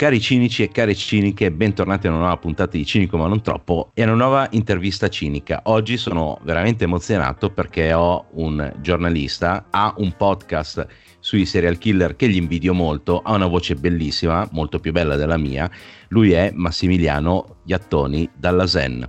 Cari cinici e care ciniche, bentornati a una nuova puntata di Cinico ma non troppo e a una nuova intervista cinica. Oggi sono veramente emozionato perché ho un giornalista, ha un podcast sui serial killer che gli invidio molto, ha una voce bellissima, molto più bella della mia. Lui è Massimiliano Iattoni dalla Zen.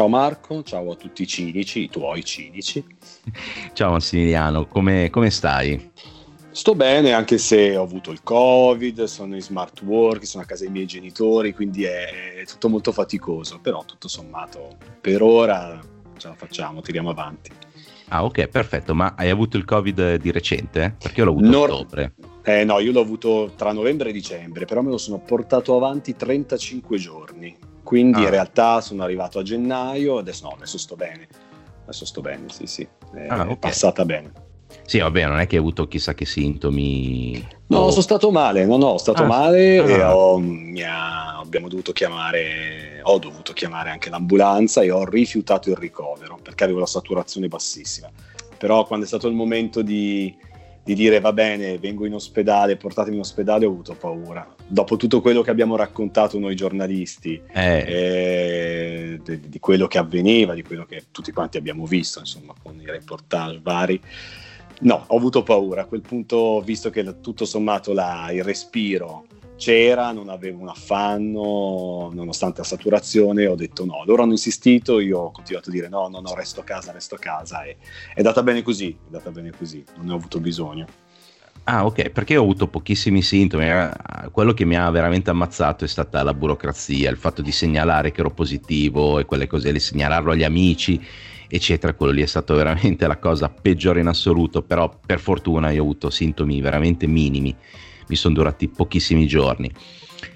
Ciao Marco, ciao a tutti i cinici, i tuoi cinici. Ciao Massimiliano, come, come, stai? Sto bene anche se ho avuto il covid, sono in smart work, sono a casa dei miei genitori, quindi è, tutto molto faticoso, però tutto sommato per ora ce la facciamo, tiriamo avanti. Ah ok, perfetto, ma hai avuto il covid di recente? Perché io l'ho avuto a ottobre. Eh no, io l'ho avuto tra novembre e dicembre, però me lo sono portato avanti 35 giorni quindi ah. in realtà sono arrivato a gennaio, adesso no, adesso sto bene. Adesso sto bene, sì, sì. È, ah, okay. passata bene. Sì, vabbè, non è che hai avuto chissà che sintomi. No, oh. sono stato male, no, no, stato ah. male ah. e ho, ha, abbiamo dovuto chiamare, ho dovuto chiamare anche l'ambulanza e ho rifiutato il ricovero perché avevo la saturazione bassissima. Però quando è stato il momento di, di dire va bene, vengo in ospedale, portatemi in ospedale, ho avuto paura. Dopo tutto quello che abbiamo raccontato noi giornalisti, eh. Eh, di, di, quello che avveniva, di quello che tutti quanti abbiamo visto, insomma, con i reportage vari, no, ho avuto paura. A quel punto, visto che tutto sommato la, il respiro c'era, non avevo un affanno, nonostante la saturazione, ho detto no. Loro hanno insistito, io ho continuato a dire no, no, no, resto a casa, resto a casa e è andata bene così, è andata bene così, non ne ho avuto bisogno. Ah, ok, perché ho avuto pochissimi sintomi. Quello che mi ha veramente ammazzato è stata la burocrazia, il fatto di segnalare che ero positivo e quelle cose, di segnalarlo agli amici, eccetera. Quello lì è stato veramente la cosa peggiore in assoluto, però per fortuna io ho avuto sintomi veramente minimi mi sono durati pochissimi giorni.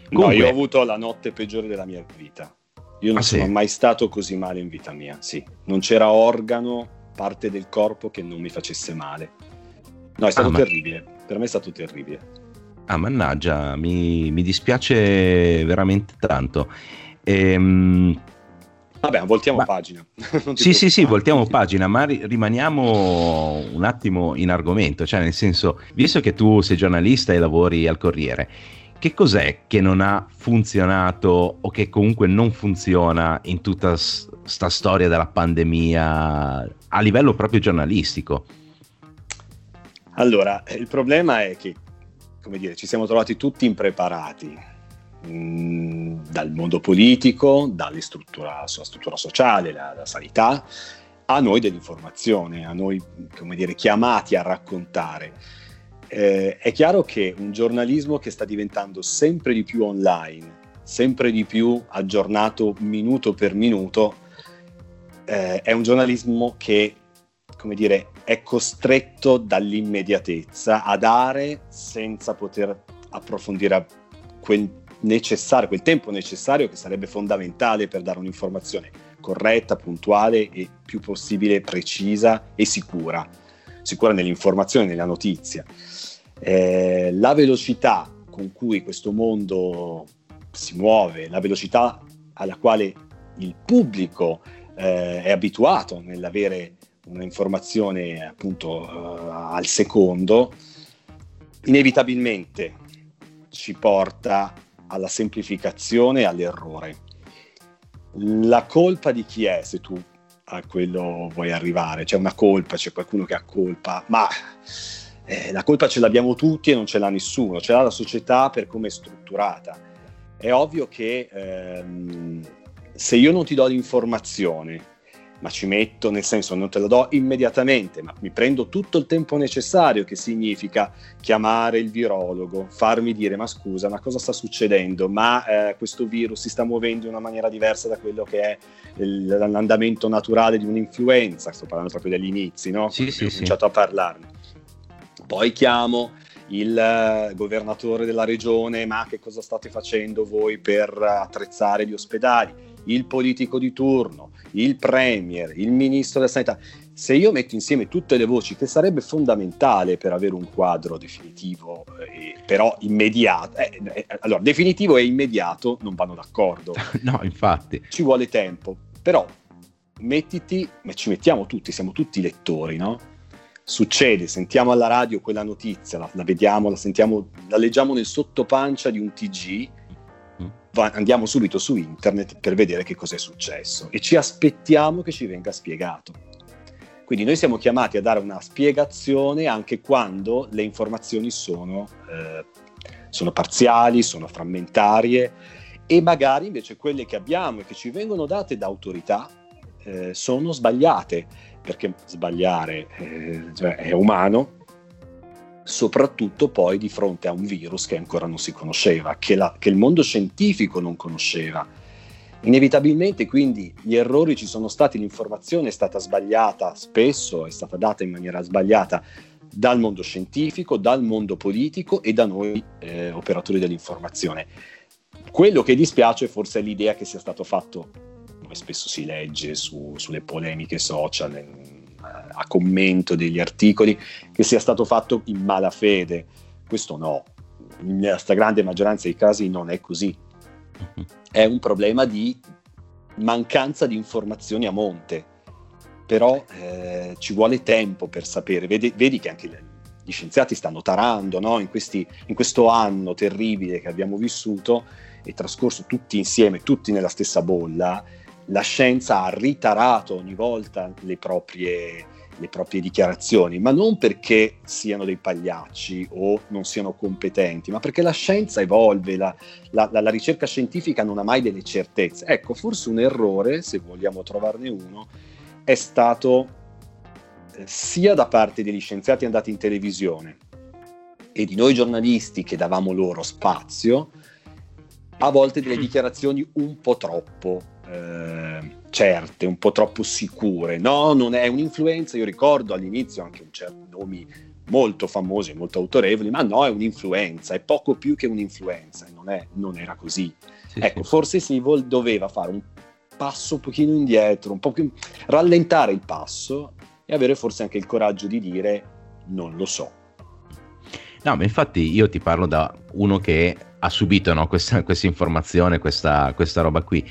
Comunque... No, io ho avuto la notte peggiore della mia vita. Io non ah, sono sì? mai stato così male in vita mia, sì. Non c'era organo, parte del corpo che non mi facesse male. No, è stato ah, terribile. Ma... Per me è stato terribile. Ah, mannaggia, mi, mi dispiace veramente tanto. Ehm, Vabbè, voltiamo ma... pagina. sì, sì, sì, voltiamo pagina, ma ri- rimaniamo un attimo in argomento, cioè nel senso, visto che tu sei giornalista e lavori al Corriere, che cos'è che non ha funzionato o che comunque non funziona in tutta questa storia della pandemia a livello proprio giornalistico? Allora, il problema è che, come dire, ci siamo trovati tutti impreparati Dal mondo politico, dalla struttura, struttura sociale, la, la, sanità, a noi dell'informazione, a noi come dire, chiamati a raccontare. Eh, è chiaro che un giornalismo che sta diventando sempre di più online, sempre di più aggiornato minuto per minuto, eh, è un giornalismo che come dire, è costretto dall'immediatezza a dare senza poter approfondire quel necessario, quel tempo necessario che sarebbe fondamentale per dare un'informazione corretta, puntuale e più possibile precisa e sicura, sicura nell'informazione, nella notizia. Eh, la velocità con cui questo mondo si muove, la velocità alla quale il pubblico eh, è abituato nell'avere un'informazione appunto uh, al secondo, inevitabilmente ci porta alla semplificazione e all'errore. La colpa di chi è se tu a quello vuoi arrivare? C'è una colpa, c'è qualcuno che ha colpa, ma eh, la colpa ce l'abbiamo tutti e non ce l'ha nessuno, ce l'ha la società per come è strutturata. È ovvio che ehm, se io non ti do l'informazione ma ci metto, nel senso non te lo do immediatamente, ma mi prendo tutto il tempo necessario, che significa chiamare il virologo, farmi dire ma scusa, ma cosa sta succedendo? Ma eh, questo virus si sta muovendo in una maniera diversa da quello che è il, l'andamento naturale di un'influenza, sto parlando proprio degli inizi, no? Sì, sì, Ho cominciato sì. a parlarne. Poi chiamo il uh, governatore della regione, ma che cosa state facendo voi per attrezzare gli ospedali? Il politico di turno, il premier, il ministro della sanità. Se io metto insieme tutte le voci, che sarebbe fondamentale per avere un quadro definitivo, eh, però immediato, eh, eh, allora definitivo e immediato non vanno d'accordo. no, infatti. Ci vuole tempo, però mettiti, ci mettiamo tutti, siamo tutti lettori, no? Succede, sentiamo alla radio quella notizia, la, la vediamo, la sentiamo, la leggiamo nel sottopancia di un TG. Va, andiamo subito su internet per vedere che cosa è successo e ci aspettiamo che ci venga spiegato. Quindi noi siamo chiamati a dare una spiegazione anche quando le informazioni sono, eh, sono parziali, sono frammentarie e magari invece quelle che abbiamo e che ci vengono date da autorità eh, sono sbagliate, perché sbagliare eh, cioè è umano, soprattutto poi di fronte a un virus che ancora non si conosceva, che, la, che il mondo scientifico non conosceva Inevitabilmente quindi gli errori ci sono stati, l'informazione è stata sbagliata spesso, è stata data in maniera sbagliata dal mondo scientifico, dal mondo politico e da noi eh, operatori dell'informazione. Quello che dispiace forse è l'idea che sia stato fatto, come spesso si legge su, sulle polemiche social, a commento degli articoli, che sia stato fatto in malafede. Questo no, nella stragrande maggioranza dei casi non è così. È un problema di mancanza di informazioni a monte, però eh, ci vuole tempo per sapere, vedi, vedi che anche gli scienziati stanno tarando no? in, questi, in questo anno terribile che abbiamo vissuto e trascorso tutti insieme, tutti nella stessa bolla, la scienza ha ritarato ogni volta le proprie le proprie dichiarazioni, ma non perché siano dei pagliacci o non siano competenti, ma perché la scienza evolve, la, la, la, ricerca scientifica non ha mai delle certezze. Ecco, forse un errore, se vogliamo trovarne uno, è stato eh, sia da parte degli scienziati andati in televisione e di noi giornalisti che davamo loro spazio, a volte delle dichiarazioni un po' troppo eh, certe, un po' troppo sicure. No, non è un'influenza. Io ricordo all'inizio anche un certo nomi molto famosi, molto autorevoli, ma no, è un'influenza, è poco più che un'influenza, non, è, non era così. Sì, ecco, sì. forse Sivol doveva fare un passo un pochino indietro, un po' più, rallentare il passo e avere forse anche il coraggio di dire non lo so. No, ma infatti io ti parlo da uno che ha subito no, questa, questa, informazione, questa, questa roba qui.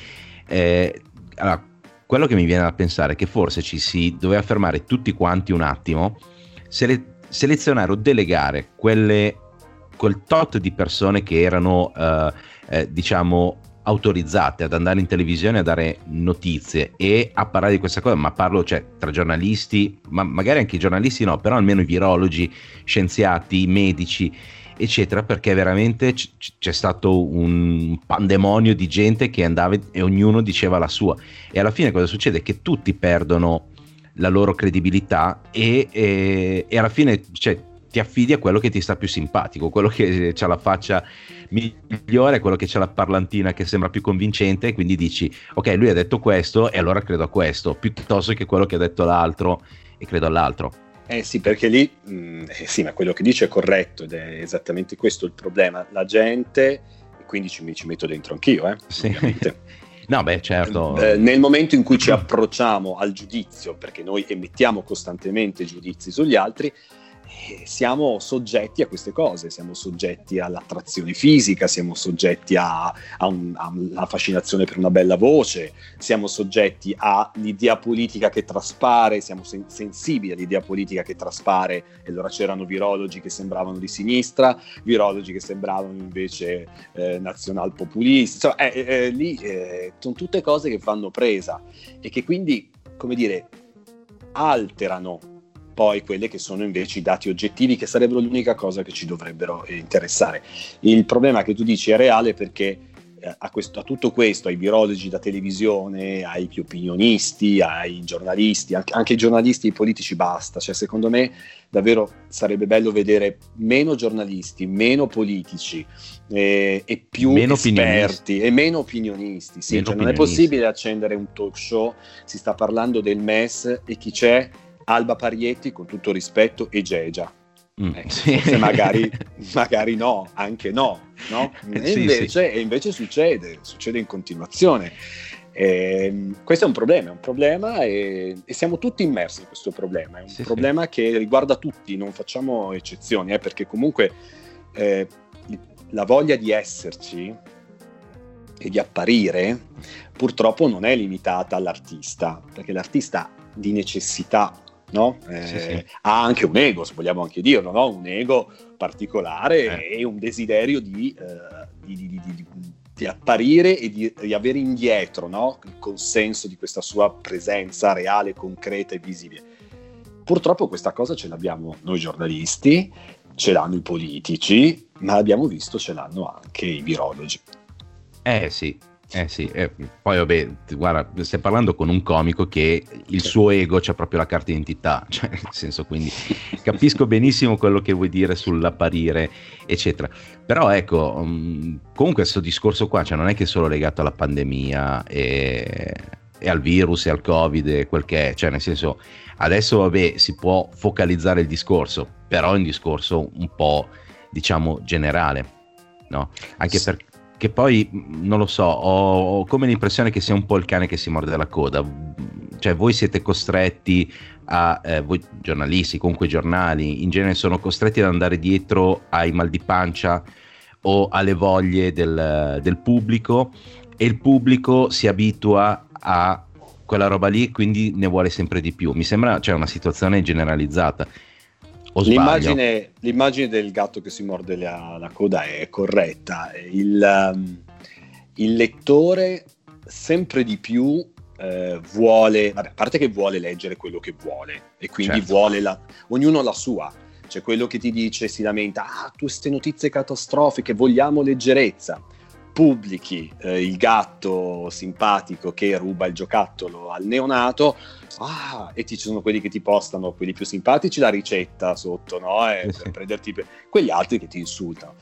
Eh, allora, quello che mi viene da pensare è che forse ci si doveva fermare tutti quanti un attimo, sele- selezionare o delegare quelle, quel tot di persone che erano, eh, eh, diciamo, autorizzate ad andare in televisione a dare notizie e a parlare di questa cosa, ma parlo cioè, tra giornalisti, ma magari anche i giornalisti no, però almeno i virologi, scienziati, medici eccetera, perché veramente c- c'è stato un pandemonio di gente che andava e ognuno diceva la sua. E alla fine cosa succede? Che tutti perdono la loro credibilità e, e, e alla fine cioè, ti affidi a quello che ti sta più simpatico, quello che ha la faccia migliore, quello che ha la parlantina che sembra più convincente quindi dici ok lui ha detto questo e allora credo a questo, piuttosto che quello che ha detto l'altro e credo all'altro. Eh sì, perché lì, mh, mm, eh sì, ma quello che dice è corretto ed è esattamente questo il problema. La gente, e quindi ci, ci metto dentro anch'io, eh, sì. no, beh, certo. Eh, nel momento in cui ci approcciamo al giudizio, perché noi emettiamo costantemente giudizi sugli altri, siamo soggetti a queste cose, siamo soggetti all'attrazione fisica, siamo soggetti a, a, un, a, alla fascinazione per una bella voce, siamo soggetti all'idea politica che traspare, siamo sen- sensibili all'idea politica che traspare e allora c'erano virologi che sembravano di sinistra, virologi che sembravano invece eh, nazionalpopulisti, cioè, eh, eh, eh lì eh, sono tutte cose che fanno presa e che quindi, come dire, alterano poi quelle che sono invece i dati oggettivi che sarebbero l'unica cosa che ci dovrebbero eh, interessare. Il problema che tu dici è reale perché eh, a, questo, a, tutto questo, ai virologi da televisione, ai più opinionisti, ai giornalisti, anche, anche ai giornalisti e ai politici basta, cioè secondo me davvero sarebbe bello vedere meno giornalisti, meno politici eh, e più meno esperti e meno opinionisti. Sì, meno cioè opinionisti. non è possibile accendere un talk show, si sta parlando del MES e chi c'è Alba Parietti, con tutto rispetto, e Gegia. Mm, eh, sì. magari, magari, no, anche no, no? E, sì, invece, sì. e invece succede, succede in continuazione. Eh, questo è un problema, è un problema e, e, siamo tutti immersi in questo problema, è un problema che riguarda tutti, non facciamo eccezioni, eh, perché comunque eh, la voglia di esserci e di apparire purtroppo non è limitata all'artista, perché l'artista di necessità no? eh, sì, sì. ha anche un ego, se vogliamo anche dirlo, no? un ego particolare eh. e un desiderio di, eh, di, di, di apparire e di, avere indietro no? il consenso di questa sua presenza reale, concreta e visibile. Purtroppo questa cosa ce l'abbiamo noi giornalisti, ce l'hanno i politici, ma abbiamo visto ce l'hanno anche i virologi. Eh sì, eh sì, eh, poi vabbè, guarda, stai parlando con un comico che il suo ego c'ha proprio la carta d'identità, cioè nel senso quindi capisco benissimo quello che vuoi dire sull'apparire, eccetera. Però ecco, um, comunque questo discorso qua, cioè non è che è solo legato alla pandemia e, e al virus e al covid e quel che è, cioè nel senso adesso vabbè si può focalizzare il discorso, però è un discorso un po' diciamo generale, no? Anche perché che poi non lo so, ho, ho, come l'impressione che sia un po' il cane che si morde la coda. Cioè, voi siete costretti a, eh, voi giornalisti, comunque giornali, in genere sono costretti ad andare dietro ai mal di pancia o alle voglie del, del pubblico e il pubblico si abitua a quella roba lì e quindi ne vuole sempre di più. Mi sembra cioè, una situazione generalizzata. L'immagine, l'immagine, del gatto che si morde la, la coda è corretta. Il, um, il, lettore sempre di più eh, vuole, vabbè, a parte che vuole leggere quello che vuole e quindi certo. vuole la, ognuno la sua. C'è quello che ti dice, si lamenta, ah, queste notizie catastrofiche, vogliamo leggerezza pubblichi eh, il gatto simpatico che ruba il giocattolo al neonato, ah, e ci sono quelli che ti postano, quelli più simpatici, la ricetta sotto, no? E, eh sì. per prenderti per... quegli altri che ti insultano.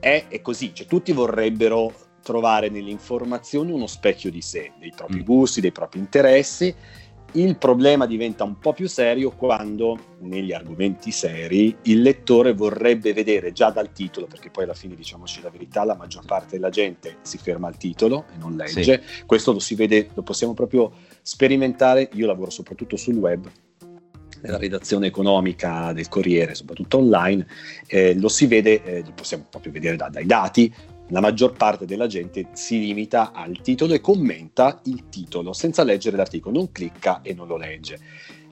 È, è così, cioè tutti vorrebbero trovare nelle informazioni uno specchio di sé, dei propri mm. gusti, dei propri interessi il problema diventa un po' più serio quando negli argomenti seri il lettore vorrebbe vedere già dal titolo, perché poi alla fine diciamoci la verità, la maggior parte della gente si ferma al titolo e non legge. Sì. Questo lo si vede, lo possiamo proprio sperimentare. Io lavoro soprattutto sul web, nella redazione economica del Corriere, soprattutto online, eh, lo si vede, eh, lo possiamo proprio vedere da, dai dati, la maggior parte della gente si limita al titolo e commenta il titolo senza leggere l'articolo, non clicca e non lo legge.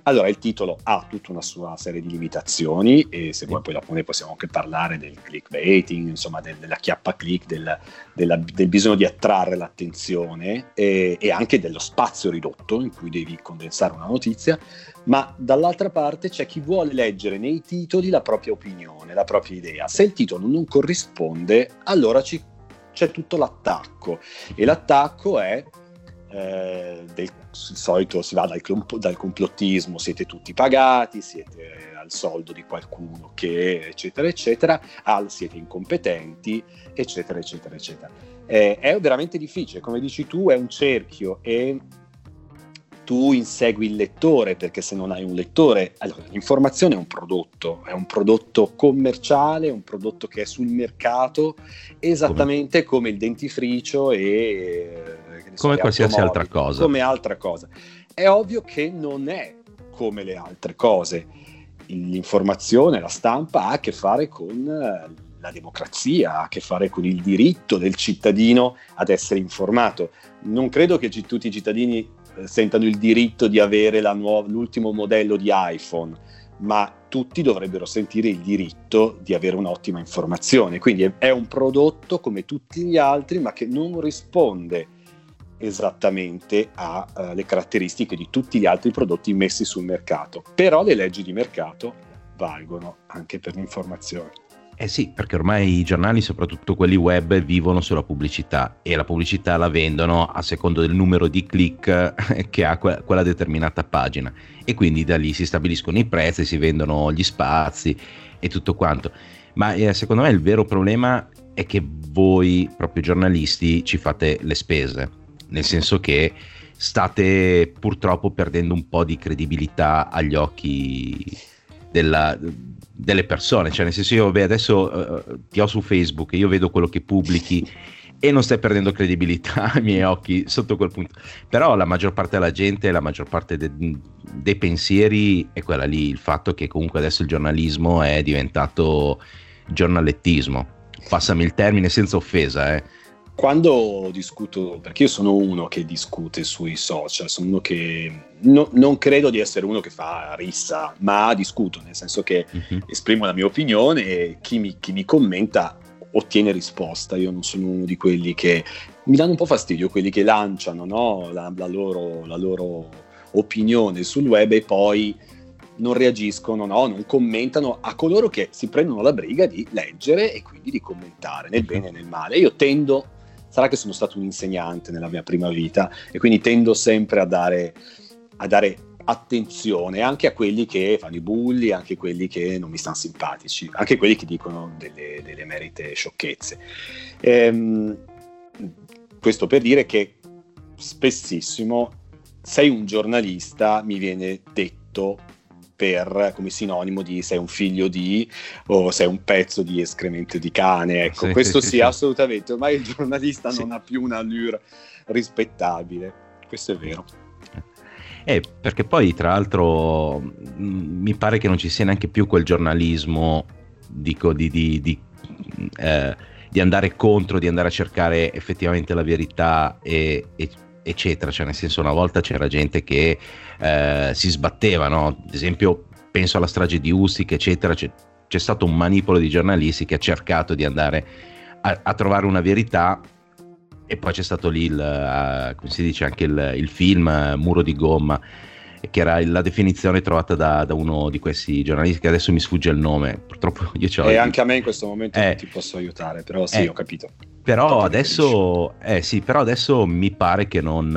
Allora, il titolo ha tutta una sua serie di limitazioni e se vuoi poi dopo ne possiamo anche parlare del clickbaiting, insomma del, della chiappa click, del, della, del, bisogno di attrarre l'attenzione e, e anche dello spazio ridotto in cui devi condensare una notizia, ma dall'altra parte c'è chi vuole leggere nei titoli la propria opinione, la propria idea. Se il titolo non corrisponde, allora ci, c'è tutto l'attacco e l'attacco è eh, del solito si va dal, dal, complottismo, siete tutti pagati, siete al soldo di qualcuno che eccetera eccetera, al siete incompetenti eccetera eccetera eccetera. Eh, è veramente difficile, come dici tu è un cerchio e tu insegui il lettore perché se non hai un lettore, allora l'informazione è un prodotto, è un prodotto commerciale, un prodotto che è sul mercato esattamente come, come il dentifricio e come qualsiasi altra cosa. Come altra cosa. È ovvio che non è come le altre cose. L'informazione, la stampa ha a che fare con eh, la democrazia, ha a che fare con il diritto del cittadino ad essere informato. Non credo che tutti i cittadini eh, sentano il diritto di avere nuova, l'ultimo modello di iPhone, ma tutti dovrebbero sentire il diritto di avere un'ottima informazione. Quindi è, è un prodotto come tutti gli altri, ma che non risponde esattamente alle uh, caratteristiche di tutti gli altri prodotti messi sul mercato. Però le leggi di mercato valgono anche per l'informazione. Eh sì, perché ormai i giornali, soprattutto quelli web, vivono sulla pubblicità e la pubblicità la vendono a secondo del numero di click che ha que- quella determinata pagina e quindi da lì si stabiliscono i prezzi, si vendono gli spazi e tutto quanto. Ma eh, secondo me il vero problema è che voi, proprio giornalisti, ci fate le spese nel senso che state purtroppo perdendo un po' di credibilità agli occhi della, delle persone, cioè nel senso io beh, adesso uh, ti ho su Facebook, io vedo quello che pubblichi e non stai perdendo credibilità ai miei occhi sotto quel punto. Però la maggior parte della gente, la maggior parte de- dei pensieri è quella lì, il fatto che comunque adesso il giornalismo è diventato giornalettismo. Passami il termine senza offesa, eh. Quando discuto, perché io sono uno che discute sui social, sono uno che no, non credo di essere uno che fa rissa, ma discuto, nel senso che uh-huh. esprimo la mia opinione e chi mi, chi mi commenta ottiene risposta. Io non sono uno di quelli che mi danno un po' fastidio, quelli che lanciano no? la, la, loro, la, loro, opinione sul web e poi non reagiscono, no? non commentano a coloro che si prendono la briga di leggere e quindi di commentare nel bene e nel male. Io tendo, sarà che sono stato un insegnante nella mia prima vita e quindi tendo sempre a dare, a dare attenzione anche a quelli che fanno i bulli, anche a quelli che non mi stanno simpatici, anche a quelli che dicono delle, delle merite sciocchezze. Ehm, questo per dire che spessissimo sei un giornalista, mi viene detto per come sinonimo di sei un figlio di o sei un pezzo di escremento di cane. Ecco, sì, questo sì, sì, sì, assolutamente. Ormai il giornalista non ha più una allure rispettabile. Questo è vero. Eh, perché poi, tra l'altro, mm, mi pare che non ci sia neanche più quel giornalismo, dico, di, di, di, eh, di andare contro, di andare a cercare effettivamente la verità, e, e, eccetera. Cioè, nel senso, una volta c'era gente che eh, si sbatteva, no? Ad esempio, penso alla strage di Ustic, eccetera. C'è, c'è stato un manipolo di giornalisti che ha cercato di andare a, a trovare una verità e poi c'è stato lì, il, uh, come si dice, anche il, il film uh, Muro di gomma, che era la definizione trovata da, da, uno di questi giornalisti che adesso mi sfugge il nome. Purtroppo io ce l'ho. E anche a me in questo momento eh, non ti posso aiutare, però sì, eh, ho capito. Però adesso, eh, sì, però adesso mi pare che non,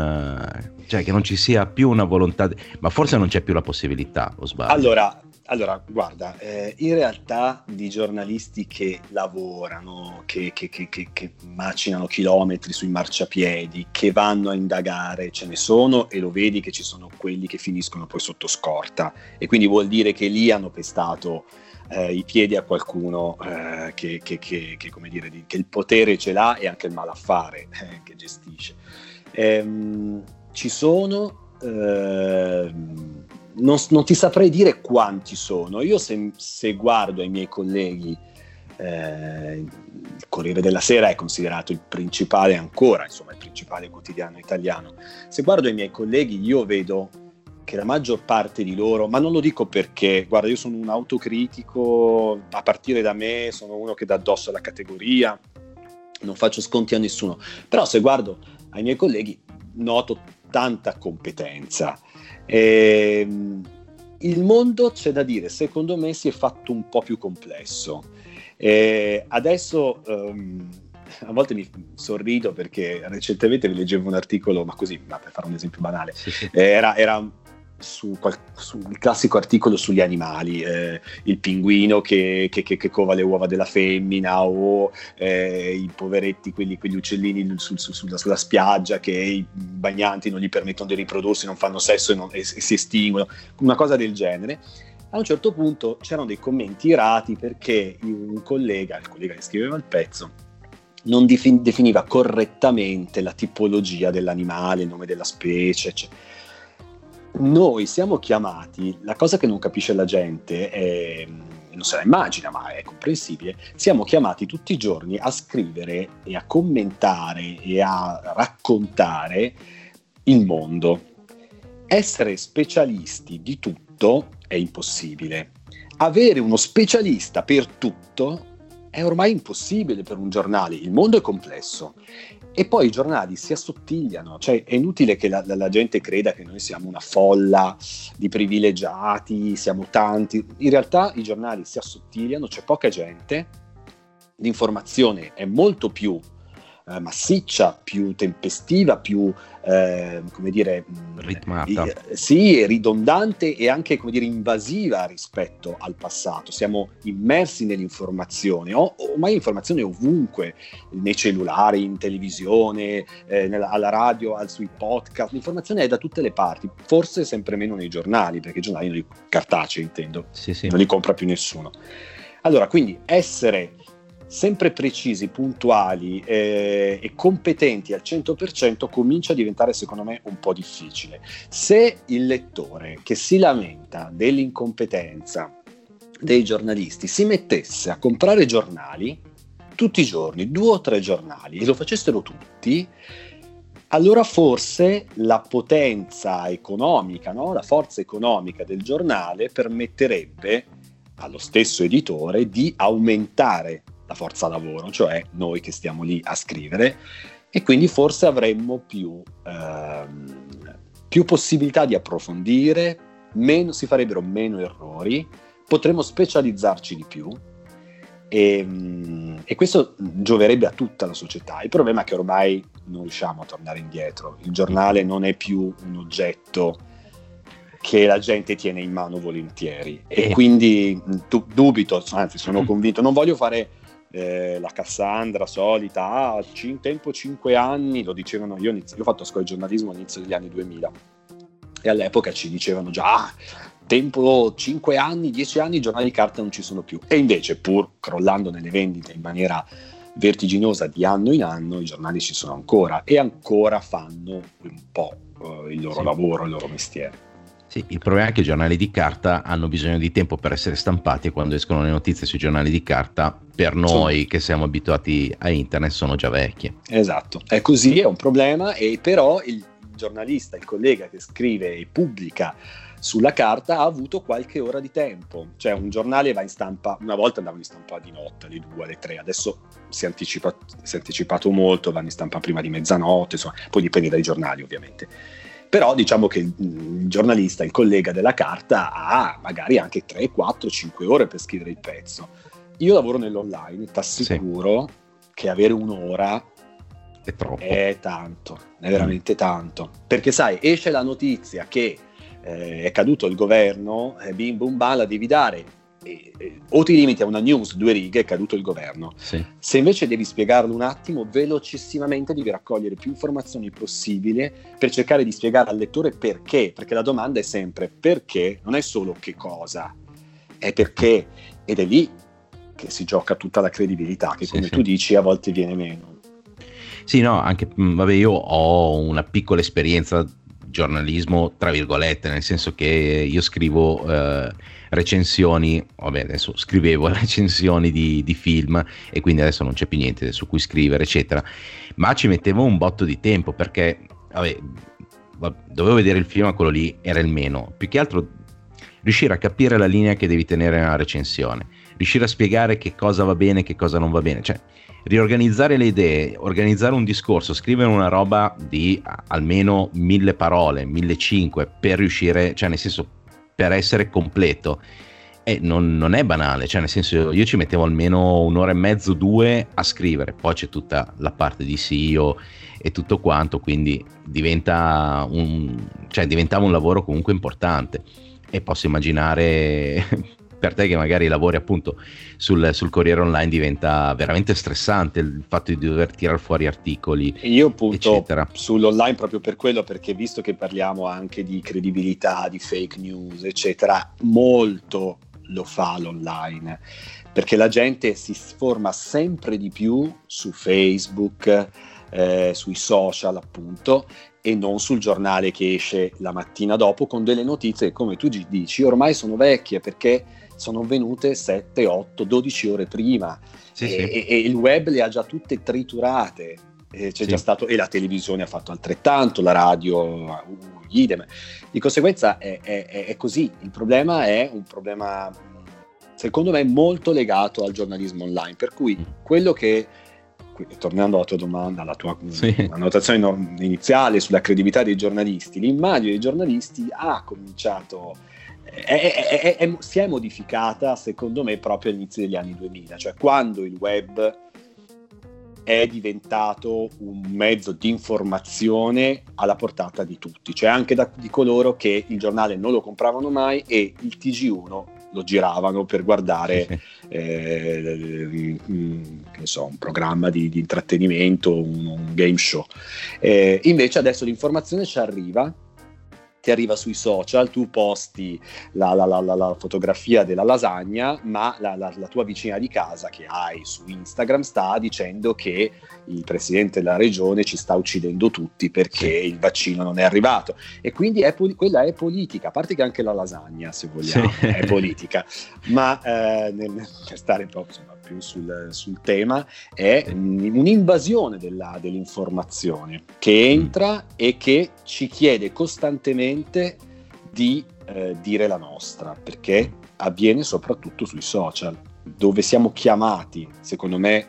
cioè, che non ci sia più una volontà, ma forse non c'è più la possibilità, o sbaglio? Allora, allora, guarda, eh, in realtà di giornalisti che lavorano, che, che, che, che, macinano chilometri sui marciapiedi, che vanno a indagare, ce ne sono e lo vedi che ci sono quelli che finiscono poi sotto scorta e quindi vuol dire che lì hanno pestato eh, i piedi a qualcuno eh, che, dire, di, che, il potere ce l'ha e anche il malaffare eh, che gestisce. Ehm, ci sono ehm, non, non, ti saprei dire quanti sono. Io se, se guardo ai miei colleghi, eh, il Corriere della Sera è considerato il principale ancora, insomma il principale quotidiano italiano. Se guardo ai miei colleghi io vedo che la maggior parte di loro, ma non lo dico perché, guarda, io sono un autocritico, a partire da me sono uno che dà addosso alla categoria, non faccio sconti a nessuno, però se guardo ai miei colleghi noto tanta competenza, e, ehm, il mondo, c'è da dire, secondo me si è fatto un po' più complesso. E adesso um, a volte mi sorrido perché recentemente leggevo un articolo, ma così, ma per fare un esempio banale, era, era su, sul classico articolo sugli animali, eh, il pinguino che, che, che, che, cova le uova della femmina o eh, i poveretti, quelli, quegli uccellini sul, su, sulla, sulla, spiaggia che i bagnanti non gli permettono di riprodursi, non fanno sesso e, non, e, e si estinguono, una cosa del genere. A un certo punto c'erano dei commenti irati perché un collega, il collega che scriveva il pezzo, non definiva correttamente la tipologia dell'animale, il nome della specie, eccetera noi siamo chiamati, la cosa che non capisce la gente, è, non se la immagina, ma è comprensibile, siamo chiamati tutti i giorni a scrivere e a commentare e a raccontare il mondo. Essere specialisti di tutto è impossibile. Avere uno specialista per tutto è ormai impossibile per un giornale. Il mondo è complesso e poi i giornali si assottigliano, cioè è inutile che la, la, gente creda che noi siamo una folla di privilegiati, siamo tanti. In realtà i giornali si assottigliano, c'è poca gente, l'informazione è molto più eh, massiccia, più tempestiva, più eh, come dire mm, ritmata. Eh, sì, ridondante e anche come dire invasiva rispetto al passato. Siamo immersi nell'informazione, o, ormai l'informazione è ovunque, nei cellulari, in televisione, eh, nella, alla radio, al, sui podcast. L'informazione è da tutte le parti, forse sempre meno nei giornali, perché i giornali non li cartacei intendo, sì, sì. non li compra più nessuno. Allora, quindi essere sempre precisi, puntuali eh, e competenti al 100% comincia a diventare secondo me un po' difficile. Se il lettore che si lamenta dell'incompetenza dei giornalisti si mettesse a comprare giornali tutti i giorni, due o tre giornali, e lo facessero tutti, allora forse la potenza economica, no? la forza economica del giornale permetterebbe allo stesso editore di aumentare la forza lavoro, cioè noi che stiamo lì a scrivere, e quindi forse avremmo più, ehm, più possibilità di approfondire, meno, si farebbero meno errori, potremmo specializzarci di più e, ehm, e, questo gioverebbe a tutta la società. Il problema è che ormai non riusciamo a tornare indietro, il giornale non è più un oggetto che la gente tiene in mano volentieri. E quindi tu, dubito, anzi sono convinto, non voglio fare eh, la Cassandra solita, ah, in tempo 5 anni, lo dicevano, io, inizi- io ho fatto scuola di giornalismo all'inizio degli anni 2000 e all'epoca ci dicevano già, ah, tempo 5 anni, 10 anni, i giornali di carta non ci sono più. E invece, pur crollando nelle vendite in maniera vertiginosa di anno in anno, i giornali ci sono ancora e ancora fanno un po' uh, il loro sì. lavoro, il loro mestiere. Sì, il problema è che i giornali di carta hanno bisogno di tempo per essere stampati e quando escono le notizie sui giornali di carta, per noi sì. che siamo abituati a internet, sono già vecchie. Esatto, è così, è un problema, e però il giornalista, il collega che scrive e pubblica sulla carta ha avuto qualche ora di tempo. Cioè un giornale va in stampa, una volta andavano in stampa di notte, alle 2, alle 3, adesso si è, anticipato, si è anticipato molto, vanno in stampa prima di mezzanotte, insomma, poi dipende dai giornali ovviamente. Però diciamo che il, giornalista, il collega della carta ha magari anche 3, 4, 5 ore per scrivere il pezzo. Io lavoro nell'online, ti assicuro sì. che avere un'ora è troppo. È tanto, è veramente mm. tanto. Perché sai, esce la notizia che eh, è caduto il governo, eh, bim bum bam, la devi dare. O ti limiti a una news, due righe, è caduto il governo. Sì. Se invece devi spiegarlo un attimo, velocissimamente devi raccogliere più informazioni possibile per cercare di spiegare al lettore perché, perché la domanda è sempre perché, non è solo che cosa, è perché, ed è lì che si gioca tutta la credibilità, che sì, come sì. tu dici a volte viene meno. Sì, no, anche, vabbè, io ho una piccola esperienza giornalismo tra virgolette, nel senso che io scrivo eh, recensioni, vabbè adesso scrivevo recensioni di, di, film e quindi adesso non c'è più niente su cui scrivere eccetera, ma ci mettevo un botto di tempo perché vabbè, dovevo vedere il film quello lì era il meno, più che altro riuscire a capire la linea che devi tenere nella recensione, riuscire a spiegare che cosa va bene e che cosa non va bene, cioè riorganizzare le idee, organizzare un discorso, scrivere una roba di almeno mille parole, mille cinque per riuscire, cioè nel senso per essere completo. E non, non, è banale, cioè nel senso io ci mettevo almeno un'ora e mezzo, due a scrivere, poi c'è tutta la parte di CEO e tutto quanto, quindi diventa un, cioè diventava un lavoro comunque importante e posso immaginare per te che magari lavori appunto sul, sul, Corriere Online diventa veramente stressante il fatto di dover tirare fuori articoli. Io punto eccetera. sull'online proprio per quello, perché visto che parliamo anche di credibilità, di fake news, eccetera, molto lo fa l'online, perché la gente si forma sempre di più su Facebook, eh, sui social appunto, e non sul giornale che esce la mattina dopo con delle notizie che come tu dici ormai sono vecchie perché sono venute 7, 8, 12 ore prima sì, e, sì. E, e, il web le ha già tutte triturate. E, c'è sì. già stato, e la televisione ha fatto altrettanto, la radio, idem. Di conseguenza è, è, è così. Il problema è un problema, secondo me, molto legato al giornalismo online. Per cui mm. quello che tornando alla tua domanda, alla tua sì. annotazione iniziale sulla credibilità dei giornalisti, l'immagine dei giornalisti ha cominciato è, è, si è modificata secondo me proprio all'inizio degli anni 2000, cioè quando il web è diventato un mezzo di informazione alla portata di tutti, cioè anche da, di coloro che il giornale non lo compravano mai e il TG1 lo giravano per guardare eh, so, un programma di, di intrattenimento, un, un, game show. Eh, invece adesso l'informazione ci arriva ti arriva sui social, tu posti la, la, la, la fotografia della lasagna, ma la, tua vicina di casa che hai su Instagram sta dicendo che il presidente della regione ci sta uccidendo tutti perché sì. il vaccino non è arrivato. E quindi è, quella è politica, a parte che anche la lasagna, se vogliamo, sì. è politica, ma eh, nel, per stare proprio insomma, più sul, sul, tema, è un'invasione della, dell'informazione che entra mm. e che ci chiede costantemente di eh, dire la nostra, perché avviene soprattutto sui social, dove siamo chiamati, secondo me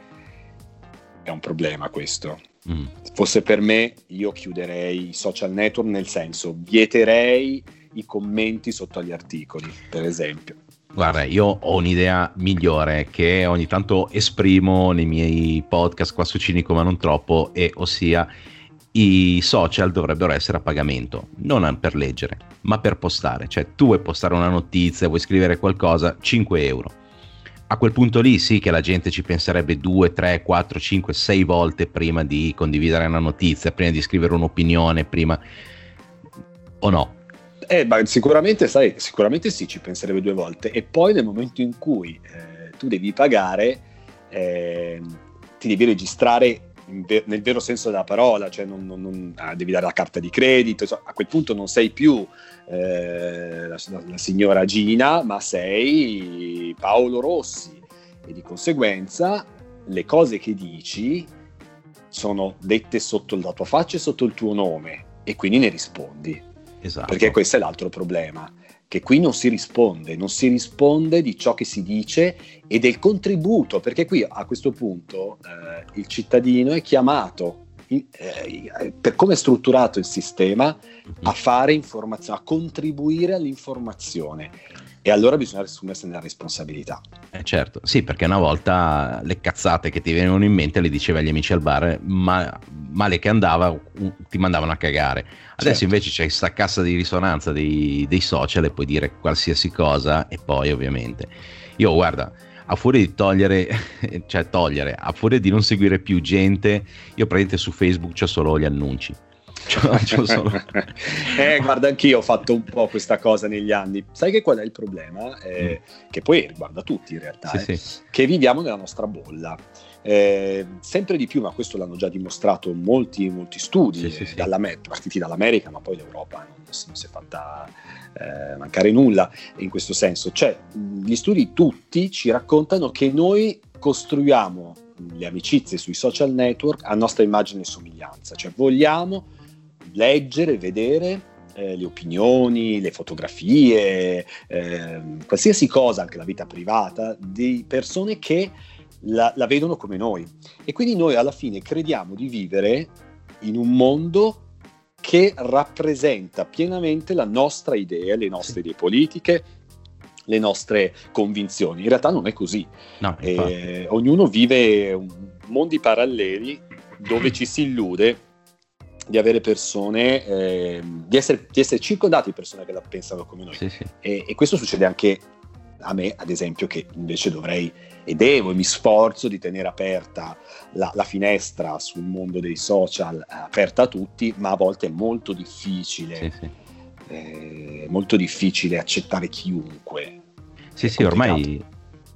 è un problema questo. Mm. Fosse per me, io chiuderei i social network nel senso vieterei i commenti sotto agli articoli, per esempio. Guarda, io ho un'idea migliore che ogni tanto esprimo nei miei podcast qua su Cinico ma non troppo, e ossia i social dovrebbero essere a pagamento, non per leggere, ma per postare. Cioè tu vuoi postare una notizia, vuoi scrivere qualcosa, 5 euro. A quel punto lì sì che la gente ci penserebbe 2, 3, 4, 5, 6 volte prima di condividere una notizia, prima di scrivere un'opinione, prima... o no? Eh, ma sicuramente, sai, sicuramente sì, ci penserebbe due volte. E poi nel momento in cui eh, tu devi pagare, eh, ti devi registrare ver- nel vero senso della parola, cioè non, non, non, ah, devi dare la carta di credito, insomma, a quel punto non sei più eh, la, la, la signora Gina, ma sei Paolo Rossi e di conseguenza le cose che dici sono dette sotto la tua faccia e sotto il tuo nome e quindi ne rispondi. Esatto. Perché questo è l'altro problema, che qui non si risponde, non si risponde di ciò che si dice e del contributo, perché qui a questo punto eh, il cittadino è chiamato, in, eh, per come è strutturato il sistema, a fare informazione, a contribuire all'informazione e allora bisogna assumersene la responsabilità. Eh certo, sì, perché una volta le cazzate che ti venivano in mente le diceva agli amici al bar, ma male che andava ti mandavano a cagare. Adesso certo. invece c'è questa cassa di risonanza dei, dei social e puoi dire qualsiasi cosa e poi ovviamente. Io guarda, a furia di togliere, cioè togliere, a furia di non seguire più gente, io praticamente su Facebook c'ho solo gli annunci. solo... eh, guarda, anch'io ho fatto un po' questa cosa negli anni. Sai che qual è il problema? Eh, mm. Che poi riguarda tutti in realtà, sì, eh, sì. che viviamo nella nostra bolla. Eh, sempre di più, ma questo l'hanno già dimostrato molti, molti studi, sì, partiti dall'America, ma poi l'Europa non, non si è fatta eh, mancare nulla in questo senso. Cioè, gli studi tutti ci raccontano che noi costruiamo le amicizie sui social network a nostra immagine e somiglianza, cioè vogliamo leggere, vedere eh, le opinioni, le fotografie, eh, qualsiasi cosa, anche la vita privata, di persone che la, la vedono come noi. E quindi noi alla fine crediamo di vivere in un mondo che rappresenta pienamente la nostra idea, le nostre idee politiche, le nostre convinzioni. In realtà non è così. No, eh, ognuno vive mondi paralleli dove ci si illude di avere persone, eh, di, essere, di, essere, circondati di persone che la pensano come noi. Sì, sì. E, e, questo succede anche a me, ad esempio, che invece dovrei e devo e mi sforzo di tenere aperta la, la finestra sul mondo dei social, aperta a tutti, ma a volte è molto difficile. Sì, sì. Eh, molto difficile accettare chiunque. Sì, sì, ormai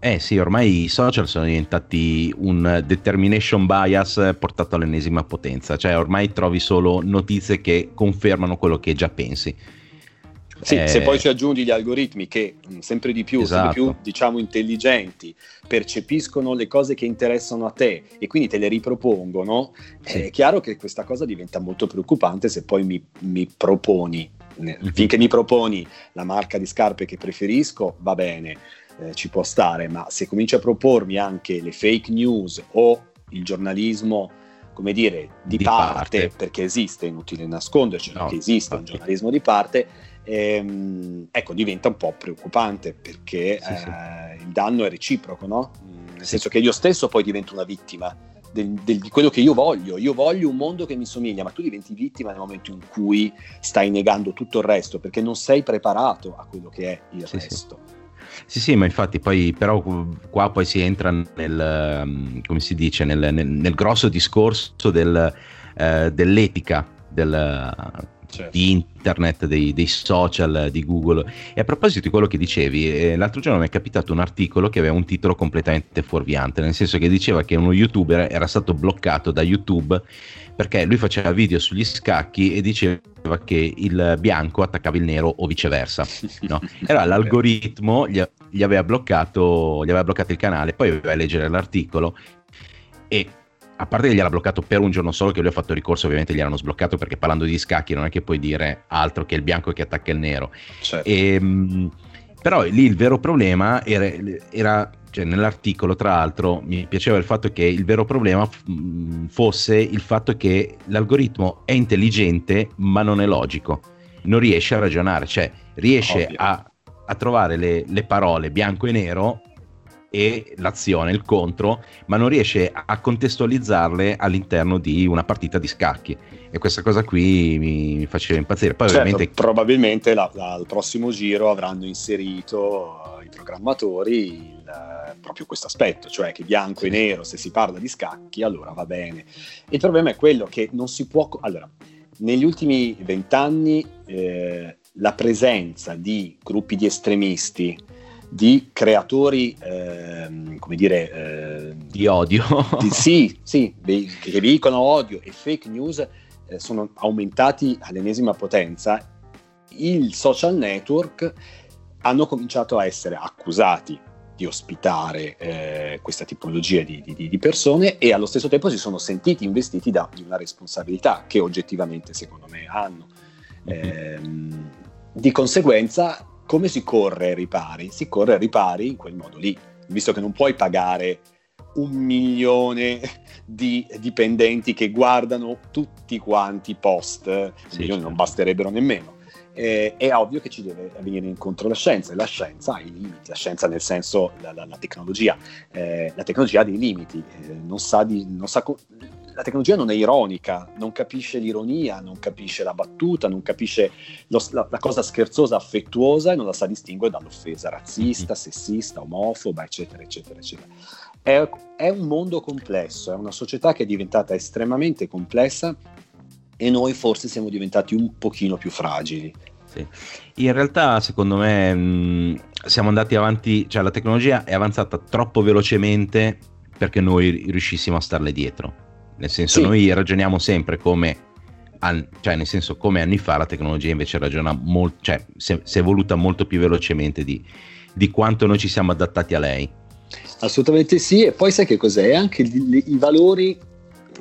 eh sì, ormai i social sono diventati un determination bias portato all'ennesima potenza, cioè ormai trovi solo notizie che confermano quello che già pensi. Sì, eh... se poi ci aggiungi gli algoritmi che mm, sempre di più, esatto. sempre più diciamo intelligenti, percepiscono le cose che interessano a te e quindi te le ripropongono, sì. è chiaro che questa cosa diventa molto preoccupante se poi mi, mi proponi, mm-hmm. finché mi proponi la marca di scarpe che preferisco, va bene eh, ci può stare, ma se comincia a propormi anche le fake news o il giornalismo, come dire, di, di parte, parte, perché esiste, è inutile nasconderci, no, che esiste infatti. un giornalismo di parte, ehm, ecco, diventa un po' preoccupante perché sì, eh, sì. il danno è reciproco, no? Mm, nel senso che io stesso poi divento una vittima del, del, di quello che io voglio. Io voglio un mondo che mi somiglia, ma tu diventi vittima nel momento in cui stai negando tutto il resto perché non sei preparato a quello che è il sì, resto. Sì. Sì, sì, ma infatti poi però qua poi si entra nel, mm, come si dice, nel, nel, nel grosso discorso del, eh, dell'etica del, certo. di internet, dei, dei, social, di Google. E a proposito di quello che dicevi, eh, l'altro giorno mi è capitato un articolo che aveva un titolo completamente fuorviante, nel senso che diceva che uno youtuber era stato bloccato da YouTube perché lui faceva video sugli scacchi e diceva che il bianco attaccava il nero o viceversa. No? Era l'algoritmo gli, gli, aveva bloccato, gli aveva bloccato il canale, poi aveva a leggere l'articolo e a parte che gliel'ha bloccato per un giorno solo che lui ha fatto ricorso ovviamente gli hanno sbloccato perché parlando di scacchi non è che puoi dire altro che il bianco che attacca il nero. Certo. e, ehm, però lì il vero problema era, era cioè nell'articolo tra l'altro mi piaceva il fatto che il vero problema f- fosse il fatto che l'algoritmo è intelligente ma non è logico. Non riesce a ragionare cioè riesce a, a, trovare le, le parole bianco e nero e l'azione, il contro, ma non riesce a contestualizzarle all'interno di una partita di scacchi. E questa cosa qui mi, mi faceva impazzire. Poi certo, ovviamente... probabilmente la, la, al prossimo giro avranno inserito uh, i programmatori il, uh, proprio questo aspetto, cioè che bianco e nero, se si parla di scacchi, allora va bene. Il problema è quello che non si può... Allora, negli ultimi vent'anni eh, la presenza di gruppi di estremisti di creatori, ehm, come dire, eh, di odio. Di, sì, sì, che veicano odio e fake news eh, sono aumentati all'ennesima potenza. Il social network hanno cominciato a essere accusati di ospitare eh, questa tipologia di, di, di, persone e allo stesso tempo si sono sentiti investiti da, di una responsabilità che oggettivamente secondo me hanno. Mm-hmm. di conseguenza come si corre ai ripari? Si corre ai ripari in quel modo lì, visto che non puoi pagare un milione di dipendenti che guardano tutti quanti i post, sì, milioni certo. non basterebbero nemmeno. Eh, è ovvio che ci deve venire incontro la scienza e la scienza ha i limiti, la scienza nel senso la, la, la tecnologia, eh, la tecnologia ha dei limiti, eh, non sa di, non sa co- la tecnologia non è ironica, non capisce l'ironia, non capisce la battuta, non capisce lo, la, la, cosa scherzosa, affettuosa e non la sa distinguere dall'offesa razzista, sessista, omofoba, eccetera, eccetera, eccetera. È, è un mondo complesso, è una società che è diventata estremamente complessa e noi forse siamo diventati un pochino più fragili. Sì. In realtà, secondo me, mh, siamo andati avanti, cioè la tecnologia è avanzata troppo velocemente perché noi riuscissimo a starle dietro. Nel senso, sì. noi ragioniamo sempre come An- cioè nel senso come anni fa la tecnologia invece ragiona molto, cioè si è, evoluta molto più velocemente di, di, quanto noi ci siamo adattati a lei. Assolutamente sì, e poi sai che cos'è? Anche i, i valori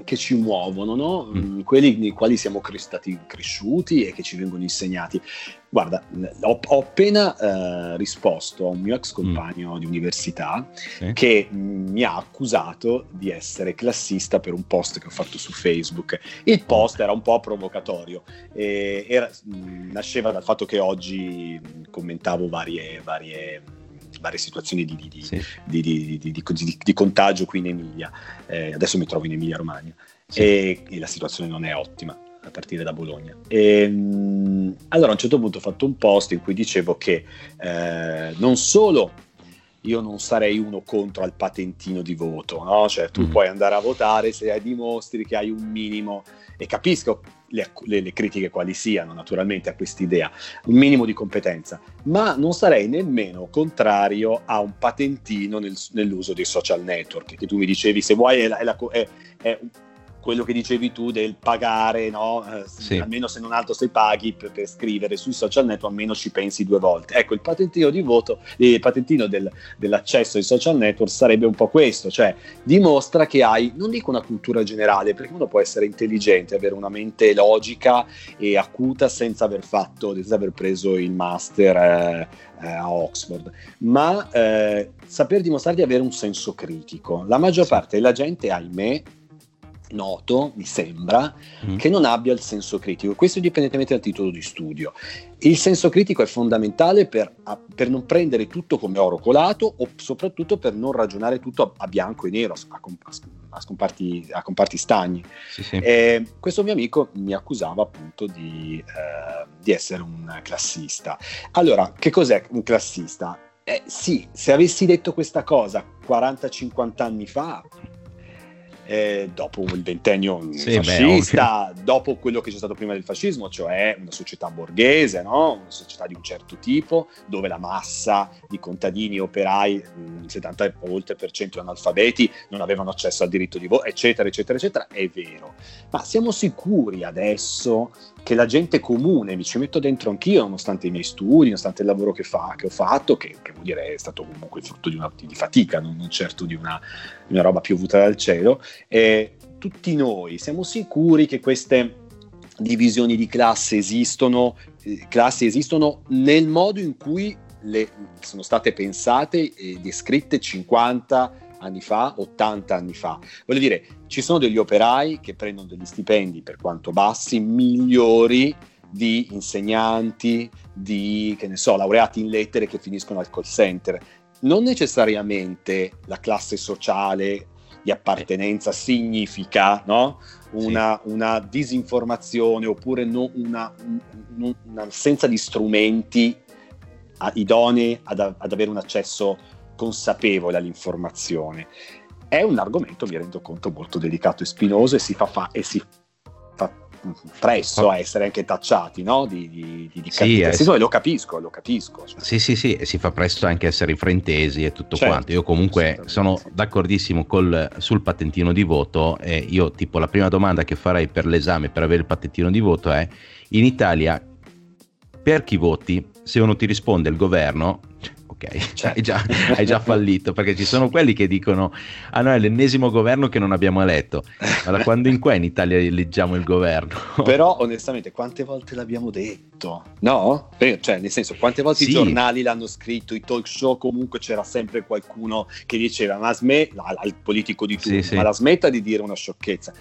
che ci muovono, no? mm. quelli nei quali siamo stati cresciuti e che ci vengono insegnati. Guarda, ho, ho appena eh, risposto a un mio ex mm. compagno mm. di università sì. che mi ha accusato di essere classista per un post che ho fatto su Facebook. Il post era un po' provocatorio, era, nasceva dal fatto che oggi commentavo varie, varie varie situazioni di, di, sì. di, di, contagio qui in Emilia. Eh, adesso mi trovo in Emilia Romagna sì. e, e, la situazione non è ottima a partire da Bologna. E, mh, allora a un certo punto ho fatto un post in cui dicevo che eh, non solo io non sarei uno contro al patentino di voto, no? Cioè tu mm. puoi andare a votare se dimostri che hai un minimo, e capisco le, le, le critiche quali siano naturalmente a quest'idea, un minimo di competenza, ma non sarei nemmeno contrario a un patentino nel, nell'uso dei social network, che tu mi dicevi se vuoi è, è, la, è, è quello che dicevi tu del pagare, no? eh, sì. almeno se non altro se paghi per, per, scrivere sui social network, almeno ci pensi due volte. Ecco, il patentino di voto, il patentino del, dell'accesso ai social network sarebbe un po' questo, cioè dimostra che hai, non dico una cultura generale, perché uno può essere intelligente, avere una mente logica e acuta senza aver fatto, senza aver preso il master eh, eh, a Oxford, ma eh, saper dimostrare di avere un senso critico. La maggior sì. parte della gente, ahimè, noto, mi sembra, mm. che non abbia il senso critico. Questo indipendentemente dal titolo di studio. Il senso critico è fondamentale per, per non prendere tutto come oro colato o soprattutto per non ragionare tutto a, a bianco e nero, a, a, scomparti, a comparti stagni. Sì, sì. Eh, questo mio amico mi accusava appunto di, eh, di essere un classista. Allora, che cos'è un classista? Eh, sì, se avessi detto questa cosa 40-50 anni fa, eh, dopo il ventennio sì, fascista, beh, dopo quello che c'è stato prima del fascismo, cioè una società borghese, no? una società di un certo tipo, dove la massa di contadini operai, il 70 oltre per cento analfabeti, non avevano accesso al diritto di voto, eccetera, eccetera, eccetera, è vero. Ma siamo sicuri adesso che la gente comune, mi ci metto dentro anch'io, nonostante i miei studi, nonostante il lavoro che, fa, che ho fatto, che, che, vuol dire è stato comunque frutto di, una, di fatica, non, non certo di una, di una, roba piovuta dal cielo, eh, tutti noi siamo sicuri che queste divisioni di classe esistono, eh, classi esistono nel modo in cui le, sono state pensate e descritte 50 anni fa, 80 anni fa. Voglio dire, ci sono degli operai che prendono degli stipendi, per quanto bassi, migliori di insegnanti, di, che ne so, laureati in lettere che finiscono al call center. Non necessariamente la classe sociale di appartenenza significa no? una, sì. una, disinformazione oppure no, una, un'assenza di strumenti idonei ad, ad avere un accesso consapevole all'informazione. È un argomento, mi rendo conto, molto delicato e spinoso e si fa, fa- e si fa presto a essere anche tacciati no? di, di, di, di sì, eh, lo capisco, lo capisco. Cioè. Sì, sì, sì, e si fa presto anche a essere fraintesi e tutto certo, quanto. Io comunque sono sì. d'accordissimo col, sul patentino di voto e io tipo la prima domanda che farei per l'esame per avere il patentino di voto è in Italia per chi voti? Se uno ti risponde il governo, ok, cioè, hai, già, hai, già, fallito perché ci sono quelli che dicono ah no è l'ennesimo governo che non abbiamo eletto ma da quando in qua in Italia eleggiamo il governo però onestamente quante volte l'abbiamo detto no? cioè nel senso quante volte sì. i giornali l'hanno scritto i talk show comunque c'era sempre qualcuno che diceva ma smetta al politico di turno sì, sì. ma la smetta di dire una sciocchezza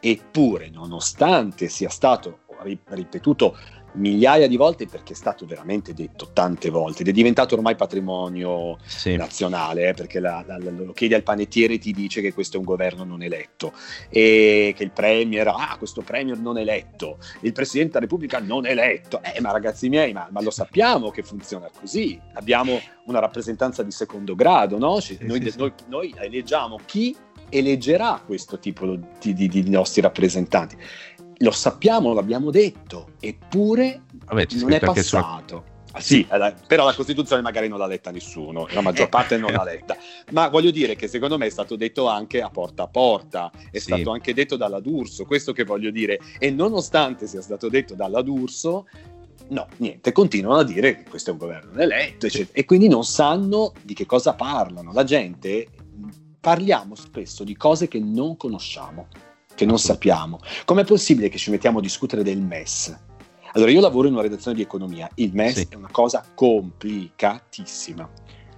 eppure nonostante sia stato ripetuto migliaia di volte perché è stato veramente detto tante volte ed è diventato ormai patrimonio sì. nazionale eh, perché la, la, lo chiedi al panettiere e ti dice che questo è un governo non eletto e che il premier, ah questo premier non eletto, il presidente della repubblica non eletto, eh ma ragazzi miei ma, ma lo sappiamo che funziona così, abbiamo una rappresentanza di secondo grado, no? Sì, noi, sì, noi, noi eleggiamo chi eleggerà questo tipo di, di, di nostri rappresentanti lo sappiamo, l'abbiamo detto, eppure Vabbè, non è passato. Ah, sì, però la Costituzione magari non l'ha letta nessuno, la maggior parte non l'ha letta. Ma voglio dire che secondo me è stato detto anche a porta a porta, è sì. stato anche detto dalla D'Urso, questo che voglio dire. E nonostante sia stato detto dalla D'Urso, no, niente, continuano a dire che questo è un governo eletto, eccetera. E quindi non sanno di che cosa parlano. La gente, parliamo spesso di cose che non conosciamo che non sappiamo. Com'è possibile che ci mettiamo a discutere del MES? Allora, io lavoro in una redazione di economia, il MES sì. è una cosa complicatissima.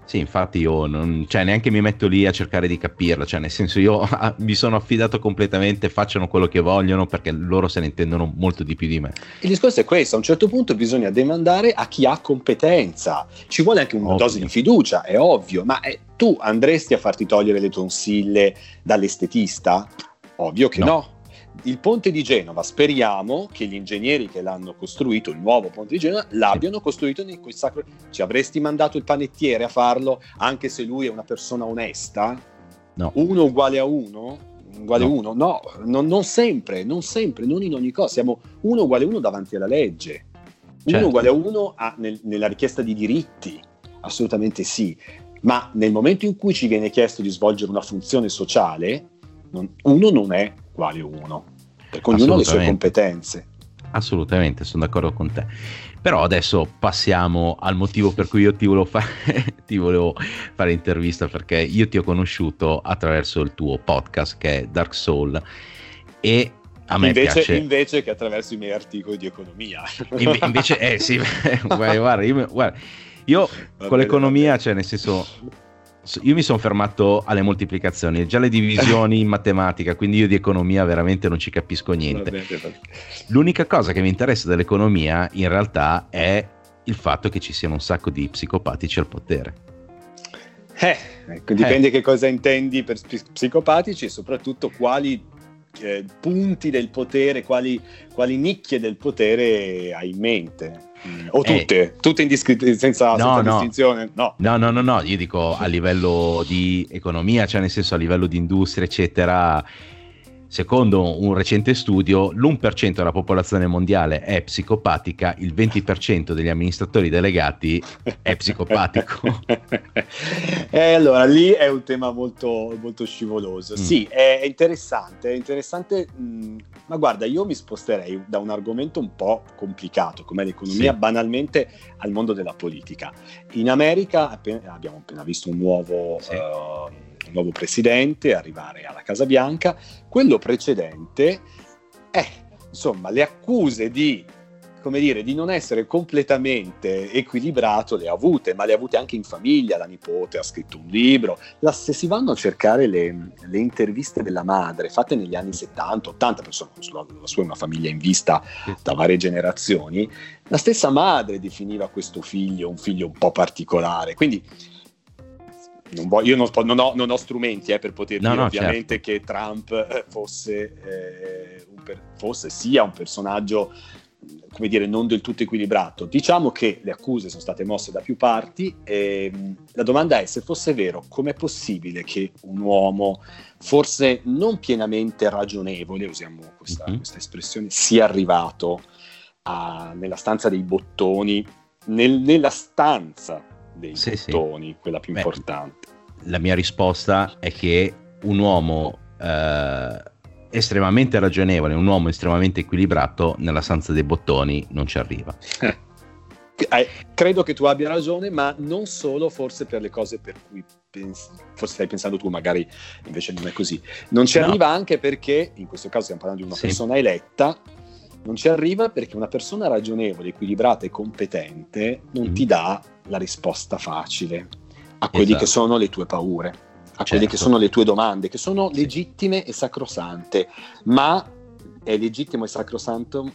Sì, infatti io non, cioè, neanche mi metto lì a cercare di capirla, cioè nel senso io ah, mi sono affidato completamente, facciano quello che vogliono perché loro se ne intendono molto di più di me. Il discorso è questo, a un certo punto bisogna demandare a chi ha competenza, ci vuole anche una ovvio. dose di fiducia, è ovvio, ma eh, tu andresti a farti togliere le tonsille dall'estetista? Ovvio che no. no. Il ponte di Genova, speriamo che gli ingegneri che l'hanno costruito, il nuovo ponte di Genova, l'abbiano costruito in quel sacro. Ci avresti mandato il panettiere a farlo, anche se lui è una persona onesta? No. Uno uguale a uno? Uguale no. uno? No, non, non sempre, non sempre, non in ogni cosa. Siamo uno uguale a uno davanti alla legge. Uno certo. uguale a uno a, nel, nella richiesta di diritti, assolutamente sì. Ma nel momento in cui ci viene chiesto di svolgere una funzione sociale, non, uno non è uguale uno, perché ognuno ha le sue competenze. Assolutamente, sono d'accordo con te. Però adesso passiamo al motivo per cui io ti volevo, fare, ti volevo fare intervista, perché io ti ho conosciuto attraverso il tuo podcast che è Dark Soul e a me invece, piace... invece che attraverso i miei articoli di economia. Inve- invece, eh sì, guarda, guarda, io, guarda, io con l'economia, cioè nel senso, io mi sono fermato alle moltiplicazioni, già le divisioni in matematica, quindi io di economia veramente non ci capisco niente. L'unica cosa che mi interessa dell'economia in realtà è il fatto che ci siano un sacco di psicopatici al potere. Eh, ecco, dipende eh. che cosa intendi per psicopatici e soprattutto quali eh, punti del potere, quali, quali, nicchie del potere hai in mente? Mm, o tutte, eh, tutte indiscri- senza, no, no. distinzione? No. no, no, no, no, io dico a livello di economia, cioè nel senso a livello di industria, eccetera Secondo un recente studio, l'1% della popolazione mondiale è psicopatica, il 20% degli amministratori delegati è psicopatico. e allora lì è un tema molto, molto scivoloso. Mm. Sì, è interessante, è interessante, mh, mm, ma guarda, io mi sposterei da un argomento un po' complicato, come l'economia, sì. banalmente al mondo della politica. In America appena, abbiamo appena visto un nuovo... Sì. Uh, un nuovo presidente, arrivare alla Casa Bianca. Quello precedente, eh, insomma, le accuse di come dire, di non essere completamente equilibrato le ha avute, ma le ha avute anche in famiglia, la nipote ha scritto un libro, la, se si vanno a cercare le, le, interviste della madre fatte negli anni 70, 80, persone, la, la sua è una famiglia in vista da varie generazioni, la stessa madre definiva questo figlio un figlio un po' particolare, quindi non voglio, io non, non, ho, non, ho, strumenti eh, per poter no, dire no, ovviamente certo. che Trump eh, fosse, eh, per, fosse, sia un personaggio come dire, non del tutto equilibrato. Diciamo che le accuse sono state mosse da più parti e la domanda è se fosse vero, com'è possibile che un uomo, forse non pienamente ragionevole, usiamo questa, mm-hmm. questa espressione, sia arrivato a, nella stanza dei bottoni, nel, nella stanza dei sì, bottoni, sì. quella più Beh, importante? La mia risposta è che un uomo eh, estremamente ragionevole, un uomo estremamente equilibrato nella stanza dei bottoni non ci arriva. Eh, credo che tu abbia ragione, ma non solo forse per le cose per cui pensi, forse stai pensando tu, magari invece non è così. Non ci no. arriva anche perché, in questo caso stiamo parlando di una sì. persona eletta, non ci arriva perché una persona ragionevole, equilibrata e competente non mm. ti dà la risposta facile a quelle esatto. che sono le tue paure, a certo. quelle che sono le tue domande, che sono legittime e sacrosante, ma è legittimo e sacrosanto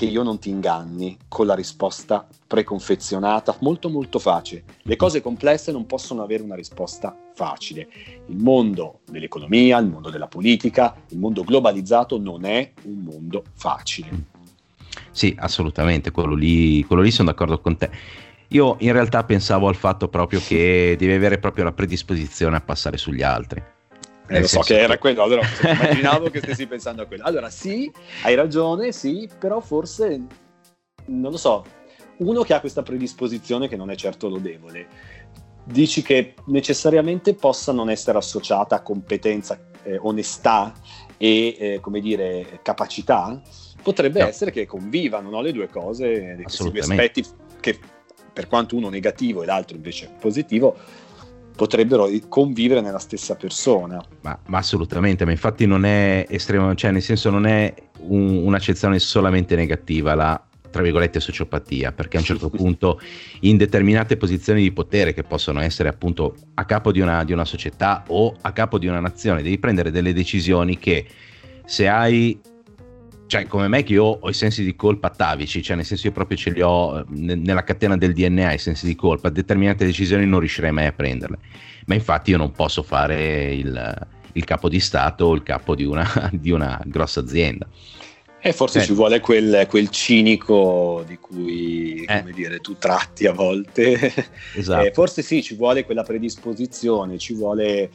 che io non ti inganni con la risposta preconfezionata, molto molto facile. Le cose complesse non possono avere una risposta facile. Il mondo dell'economia, il mondo della politica, il mondo globalizzato non è un mondo facile. Sì, assolutamente, quello lì, quello lì sono d'accordo con te. Io in realtà pensavo al fatto proprio che devi avere proprio la predisposizione a passare sugli altri. Eh, lo so che era quello, allora immaginavo che stessi pensando a quello. Allora sì, hai ragione, sì, però forse, non lo so, uno che ha questa predisposizione che non è certo lodevole, dici che necessariamente possa non essere associata a competenza, eh, onestà e, eh, come dire, capacità? Potrebbe no. essere che convivano no, le due cose, questi due aspetti che per quanto uno negativo e l'altro invece positivo, potrebbero convivere nella stessa persona. Ma, ma, assolutamente, ma infatti non è estremo, cioè nel senso non è un, un'accezione solamente negativa la tra virgolette sociopatia, perché a un certo punto in determinate posizioni di potere che possono essere appunto a capo di una, di una società o a capo di una nazione, devi prendere delle decisioni che se hai cioè come me che io ho i sensi di colpa atavici, cioè nel senso io proprio ce li ho eh, nella catena del DNA i sensi di colpa, determinate decisioni non riuscirei mai a prenderle, ma infatti io non posso fare il, il capo di Stato o il capo di una, di una grossa azienda. E forse eh. ci vuole quel, quel, cinico di cui eh. dire, tu tratti a volte. Esatto. Eh, forse sì, ci vuole quella predisposizione, ci vuole...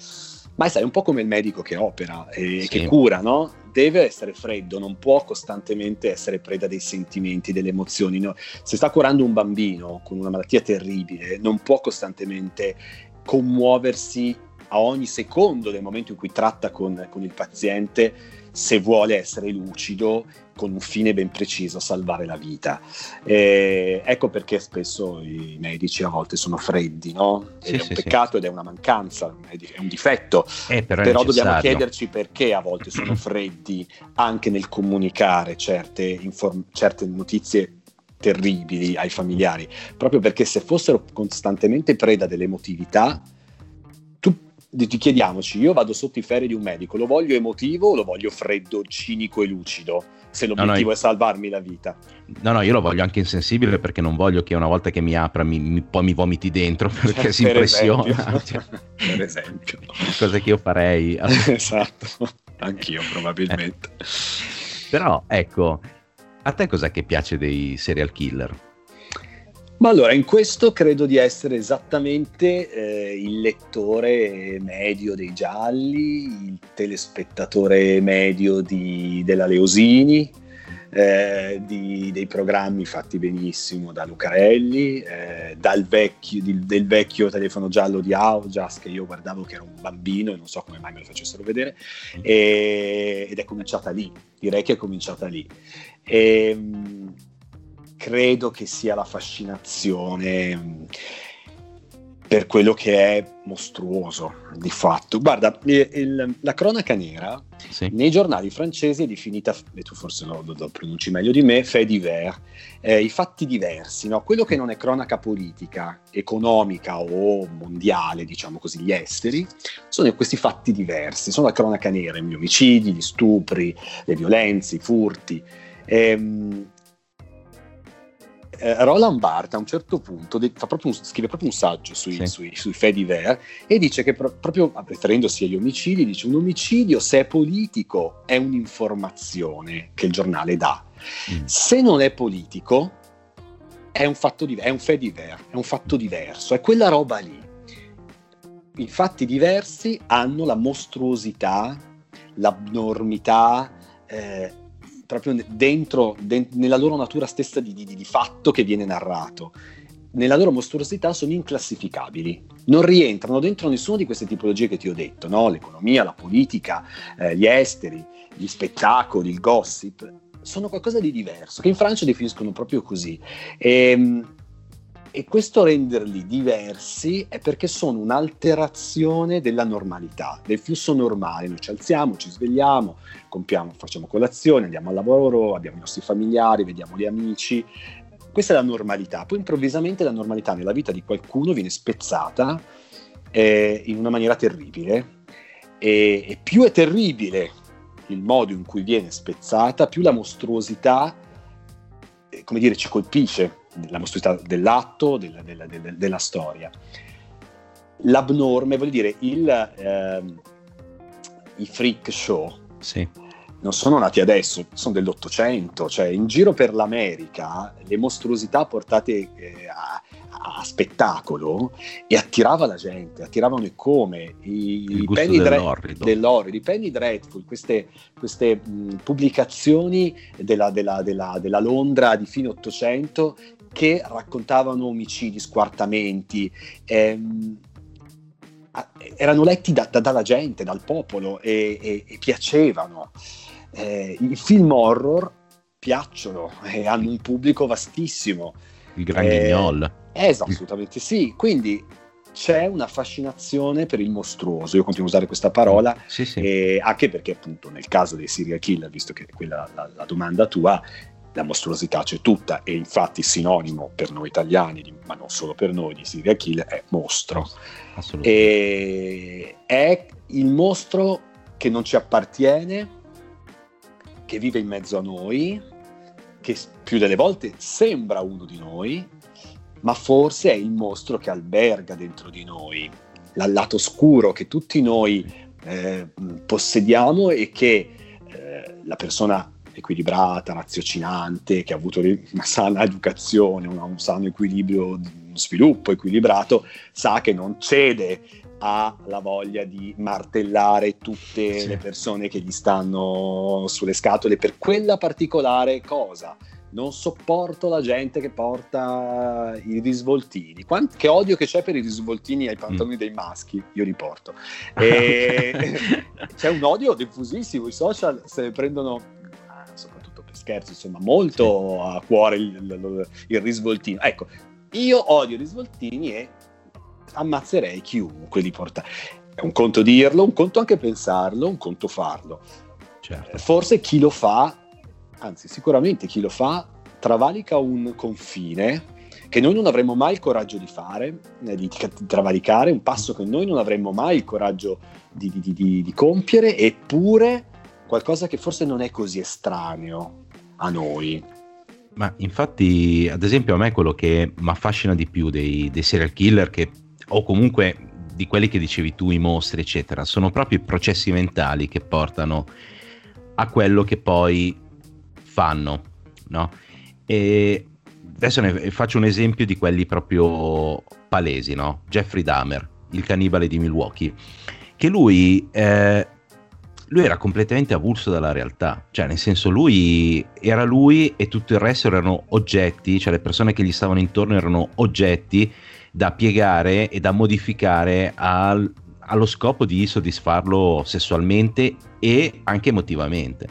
Ma sai, è un po' come il medico che opera e sì. che cura, no? deve essere freddo, non può costantemente essere preda dei sentimenti, delle emozioni. No? Se sta curando un bambino con una malattia terribile, non può costantemente commuoversi a ogni secondo del momento in cui tratta con, con il paziente se vuole essere lucido con un fine ben preciso, salvare la vita. E ecco perché spesso i medici a volte sono freddi, no? Sì, è un sì, peccato sì. ed è una mancanza, è un difetto. Eh, però, però dobbiamo chiederci perché a volte sono freddi anche nel comunicare certe, inform- certe notizie terribili ai familiari, proprio perché se fossero costantemente preda dell'emotività, ti chiediamoci, io vado sotto i ferri di un medico, lo voglio emotivo o lo voglio freddo, cinico e lucido? Se l'obiettivo no, no, è salvarmi la vita. No, no, io lo voglio anche insensibile perché non voglio che una volta che mi apra mi, mi, poi mi vomiti dentro perché per si impressiona. Esempio. per esempio. Cosa che io farei. esatto. anch'io probabilmente. Però ecco, a te cos'è che piace dei serial killer? Ma allora, in questo credo di essere esattamente eh, il lettore medio dei gialli, il telespettatore medio di, della Leosini, eh, di, dei programmi fatti benissimo da Lucarelli, eh, dal vecchio, di, del vecchio telefono giallo di Augias che io guardavo che era un bambino e non so come mai me lo facessero vedere, e, ed è cominciata lì, direi che è cominciata lì. E, ehm, credo che sia la fascinazione per quello che è mostruoso di fatto. Guarda, il, la cronaca nera sì. nei giornali francesi è definita, e tu forse lo, lo, lo pronunci meglio di me, fait divers, eh, i fatti diversi, no? quello che non è cronaca politica, economica o mondiale, diciamo così, gli esteri, sono questi fatti diversi, sono la cronaca nera, gli omicidi, gli stupri, le violenze, i furti. Ehm, eh, Roland Barthes a un certo punto proprio un, scrive proprio un saggio sui, sì. sui, sui faits divers e dice che pro- proprio riferendosi agli omicidi, dice un omicidio se è politico è un'informazione che il giornale dà, mm. se non è politico è un fatto di- è un fait divers, è un fatto diverso, è quella roba lì. I fatti diversi hanno la mostruosità, l'abnormità, eh, proprio dentro, de- nella loro natura stessa di, di, di fatto che viene narrato nella loro mostruosità sono inclassificabili, non rientrano dentro nessuna di queste tipologie che ti ho detto, no? l'economia, la politica, eh, gli esteri, gli spettacoli, il gossip, sono qualcosa di diverso, che in Francia definiscono proprio così. E, ehm, e questo renderli diversi è perché sono un'alterazione della normalità, del flusso normale. Noi ci alziamo, ci svegliamo, compiamo, facciamo colazione, andiamo al lavoro, abbiamo i nostri familiari, vediamo gli amici. Questa è la normalità. Poi improvvisamente la normalità nella vita di qualcuno viene spezzata eh, in una maniera terribile. E, e più è terribile il modo in cui viene spezzata, più la mostruosità, eh, come dire, ci colpisce la mostruosità dell'atto, della, della, della, della, storia. L'abnorme, voglio dire, il, eh, i freak show sì. non sono nati adesso, sono dell'Ottocento, cioè in giro per l'America le mostruosità portate eh, a, a spettacolo e attirava la gente, attiravano e come i, i penny dell'orrido, i penny dreadful, queste, queste mh, pubblicazioni della, della, della, della, Londra di fine Ottocento che raccontavano omicidi, squartamenti, ehm, erano letti da, da, dalla gente, dal popolo e, e, e piacevano. Eh, I film horror piacciono e hanno un pubblico vastissimo. Il Gran eh, Guignol. Eh, assolutamente sì, quindi c'è una fascinazione per il mostruoso, io continuo a usare questa parola, sì, sì. Eh, anche perché appunto nel caso dei serial killer, visto che quella la, la domanda tua, la mostruosità c'è tutta e infatti sinonimo per noi italiani, ma non solo per noi, di serial killer è mostro. E è il mostro che non ci appartiene, che vive in mezzo a noi, che più delle volte sembra uno di noi, ma forse è il mostro che alberga dentro di noi, il lato scuro che tutti noi eh, possediamo e che eh, la persona equilibrata, raziocinante, che ha avuto una sana educazione, una, un sano equilibrio, uno sviluppo equilibrato, sa che non cede alla voglia di martellare tutte sì. le persone che gli stanno sulle scatole per quella particolare cosa. Non sopporto la gente che porta i risvoltini. Quant- che odio che c'è per i risvoltini ai pantaloni mm. dei maschi, io li porto. E c'è un odio diffusissimo, i social se ne prendono scherzo, insomma, molto a cuore il, il, il risvoltino. Ecco, io odio i risvoltini e ammazzerei chiunque li porta. È un conto dirlo, un conto anche pensarlo, un conto farlo. Certo. Forse chi lo fa, anzi sicuramente chi lo fa, travalica un confine che noi non avremmo mai il coraggio di fare, eh, di, di travalicare, un passo che noi non avremmo mai il coraggio di, di, di compiere, eppure qualcosa che forse non è così estraneo a noi. Ma infatti, ad esempio, a me quello che mi affascina di più dei, dei serial killer che, o comunque di quelli che dicevi tu, i mostri, eccetera, sono proprio i processi mentali che portano a quello che poi fanno, no? E adesso ne faccio un esempio di quelli proprio palesi, no? Jeffrey Dahmer, il cannibale di Milwaukee, che lui, eh, lui era completamente avulso dalla realtà, cioè nel senso lui era lui e tutto il resto erano oggetti, cioè le persone che gli stavano intorno erano oggetti da piegare e da modificare al, allo scopo di soddisfarlo sessualmente e anche emotivamente.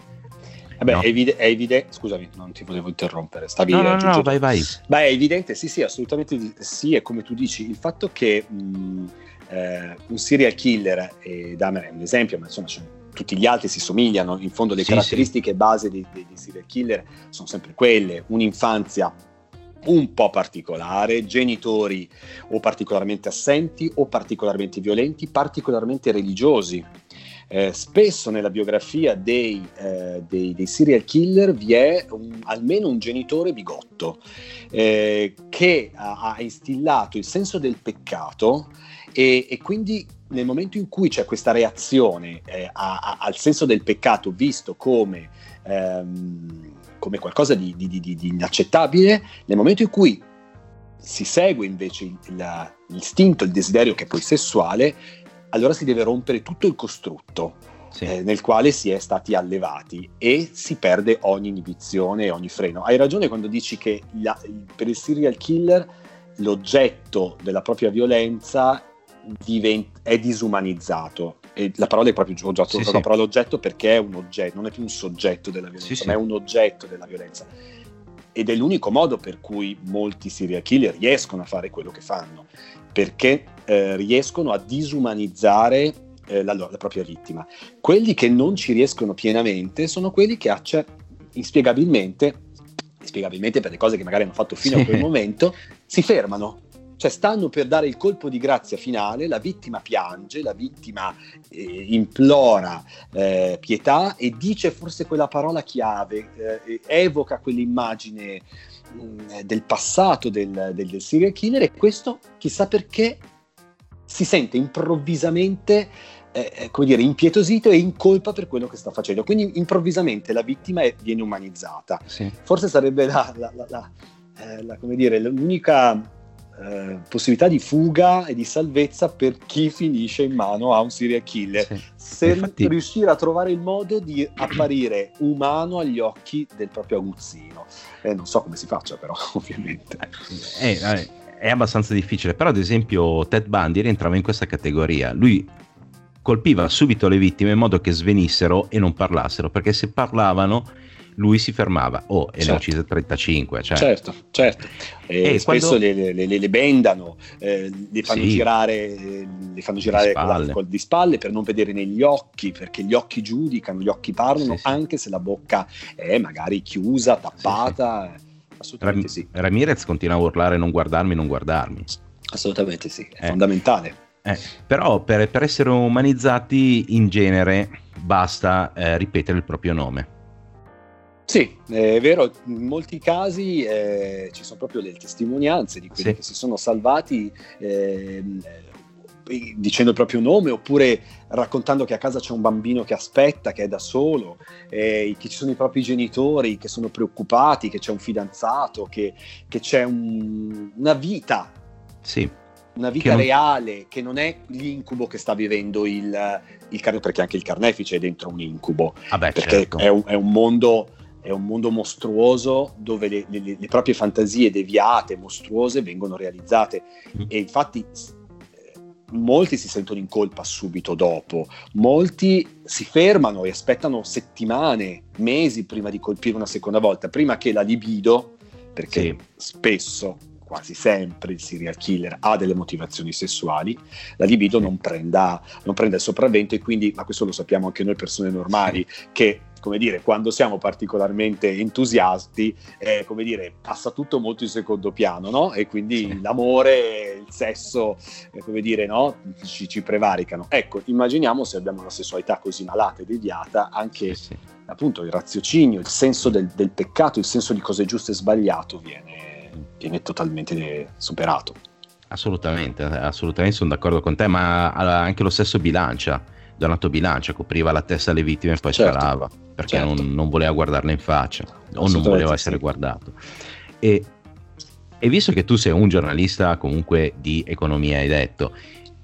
Vabbè, no. è, evide- è evidente, scusami, non ti volevo interrompere, stavi no, no, no, vai, vai. Beh, è evidente, sì, sì, assolutamente sì, è come tu dici, il fatto che mh, eh, un serial killer, e Dahmer è un esempio, ma insomma tutti gli altri si somigliano, in fondo le sì, caratteristiche sì. base dei, dei, dei serial killer sono sempre quelle, un'infanzia un po' particolare, genitori o particolarmente assenti o particolarmente violenti, particolarmente religiosi. Eh, spesso nella biografia dei, eh, dei, dei, serial killer vi è un, almeno un genitore bigotto eh, che ha, ha, instillato il senso del peccato e, e, quindi nel momento in cui c'è questa reazione eh, a, a, al senso del peccato visto come, ehm, come qualcosa di, di, di, di, inaccettabile, nel momento in cui si segue invece il, l'istinto, il desiderio che è poi sessuale, allora si deve rompere tutto il costrutto sì. eh, nel quale si è stati allevati e si perde ogni inibizione e ogni freno. Hai ragione quando dici che la, per il serial killer l'oggetto della propria violenza divent- è disumanizzato. E la parola è proprio ho usato sì, la parola oggetto perché è un oggetto, non è più un soggetto della violenza, sì, ma è un oggetto della violenza. Ed è l'unico modo per cui molti serial killer riescono a fare quello che fanno, perché eh, riescono a disumanizzare eh, la, la, propria vittima. Quelli che non ci riescono pienamente sono quelli che accia, inspiegabilmente, inspiegabilmente per le cose che magari hanno fatto fino a quel momento, si fermano. Cioè stanno per dare il colpo di grazia finale, la vittima piange, la vittima eh, implora eh, pietà e dice forse quella parola chiave, eh, evoca quell'immagine mh, mm, del passato del, del, del serial killer e questo chissà perché si sente improvvisamente eh, eh, come dire, impietosito e in colpa per quello che sta facendo. Quindi improvvisamente la vittima è, viene umanizzata. Sì. Forse sarebbe la, la, la, eh, come dire, l'unica eh, possibilità di fuga e di salvezza per chi finisce in mano a un serial killer. Sì. Se Infatti... riuscire a trovare il modo di apparire umano agli occhi del proprio aguzzino. Eh, non so come si faccia però, ovviamente. Eh, eh è abbastanza difficile, però ad esempio Ted Bundy rientrava in questa categoria. Lui colpiva subito le vittime in modo che svenissero e non parlassero, perché se parlavano lui si fermava. Oh, e certo. ne uccise 35. Cioè. Certo, certo. E, e spesso quando... le, le, le, bendano, eh, le fanno sì. girare, le fanno girare di spalle. Con, di spalle per non vedere negli occhi, perché gli occhi giudicano, gli occhi parlano, sì, anche se la bocca è magari chiusa, tappata. Sì, Assolutamente Ram- sì. Ramirez continua a urlare non guardarmi, non guardarmi. Assolutamente sì, è eh. fondamentale. Eh, però per, per, essere umanizzati in genere basta eh, ripetere il proprio nome. Sì, è vero, in molti casi eh, ci sono proprio delle testimonianze di quelli sì. che si sono salvati eh, dicendo il proprio nome oppure raccontando che a casa c'è un bambino che aspetta, che è da solo, eh, che ci sono i propri genitori che sono preoccupati, che c'è un fidanzato, che, che c'è un, una vita. Sì. Una vita che reale, non... che non è l'incubo che sta vivendo il, il carnefice, perché anche il carnefice è dentro un incubo. Ah beh, perché certo. è, un, è un mondo è un mondo mostruoso dove le, le, le, proprie fantasie deviate, mostruose, vengono realizzate. Mm. E infatti molti si sentono in colpa subito dopo, molti si fermano e aspettano settimane, mesi prima di colpire una seconda volta, prima che la libido, perché sì. spesso quasi sempre il serial killer ha delle motivazioni sessuali, la libido non prenda, non prenda il sopravvento e quindi, ma questo lo sappiamo anche noi persone normali, che come dire, quando siamo particolarmente entusiasti, eh, come dire, passa tutto molto in secondo piano, no? E quindi l'amore, il sesso, eh, come dire, no? Ci, ci, prevaricano. Ecco, immaginiamo se abbiamo una sessualità così malata e deviata, anche sì, sì. appunto il raziocinio, il senso del, del, peccato, il senso di cosa è giusto e sbagliato viene, viene totalmente superato. Assolutamente, assolutamente sono d'accordo con te, ma anche lo stesso Bilancia, Donato Bilancia copriva la testa alle vittime e poi certo, sparava perché certo. non, non, voleva guardarle in faccia o non voleva essere guardato. E, e, visto che tu sei un giornalista comunque di economia, hai detto,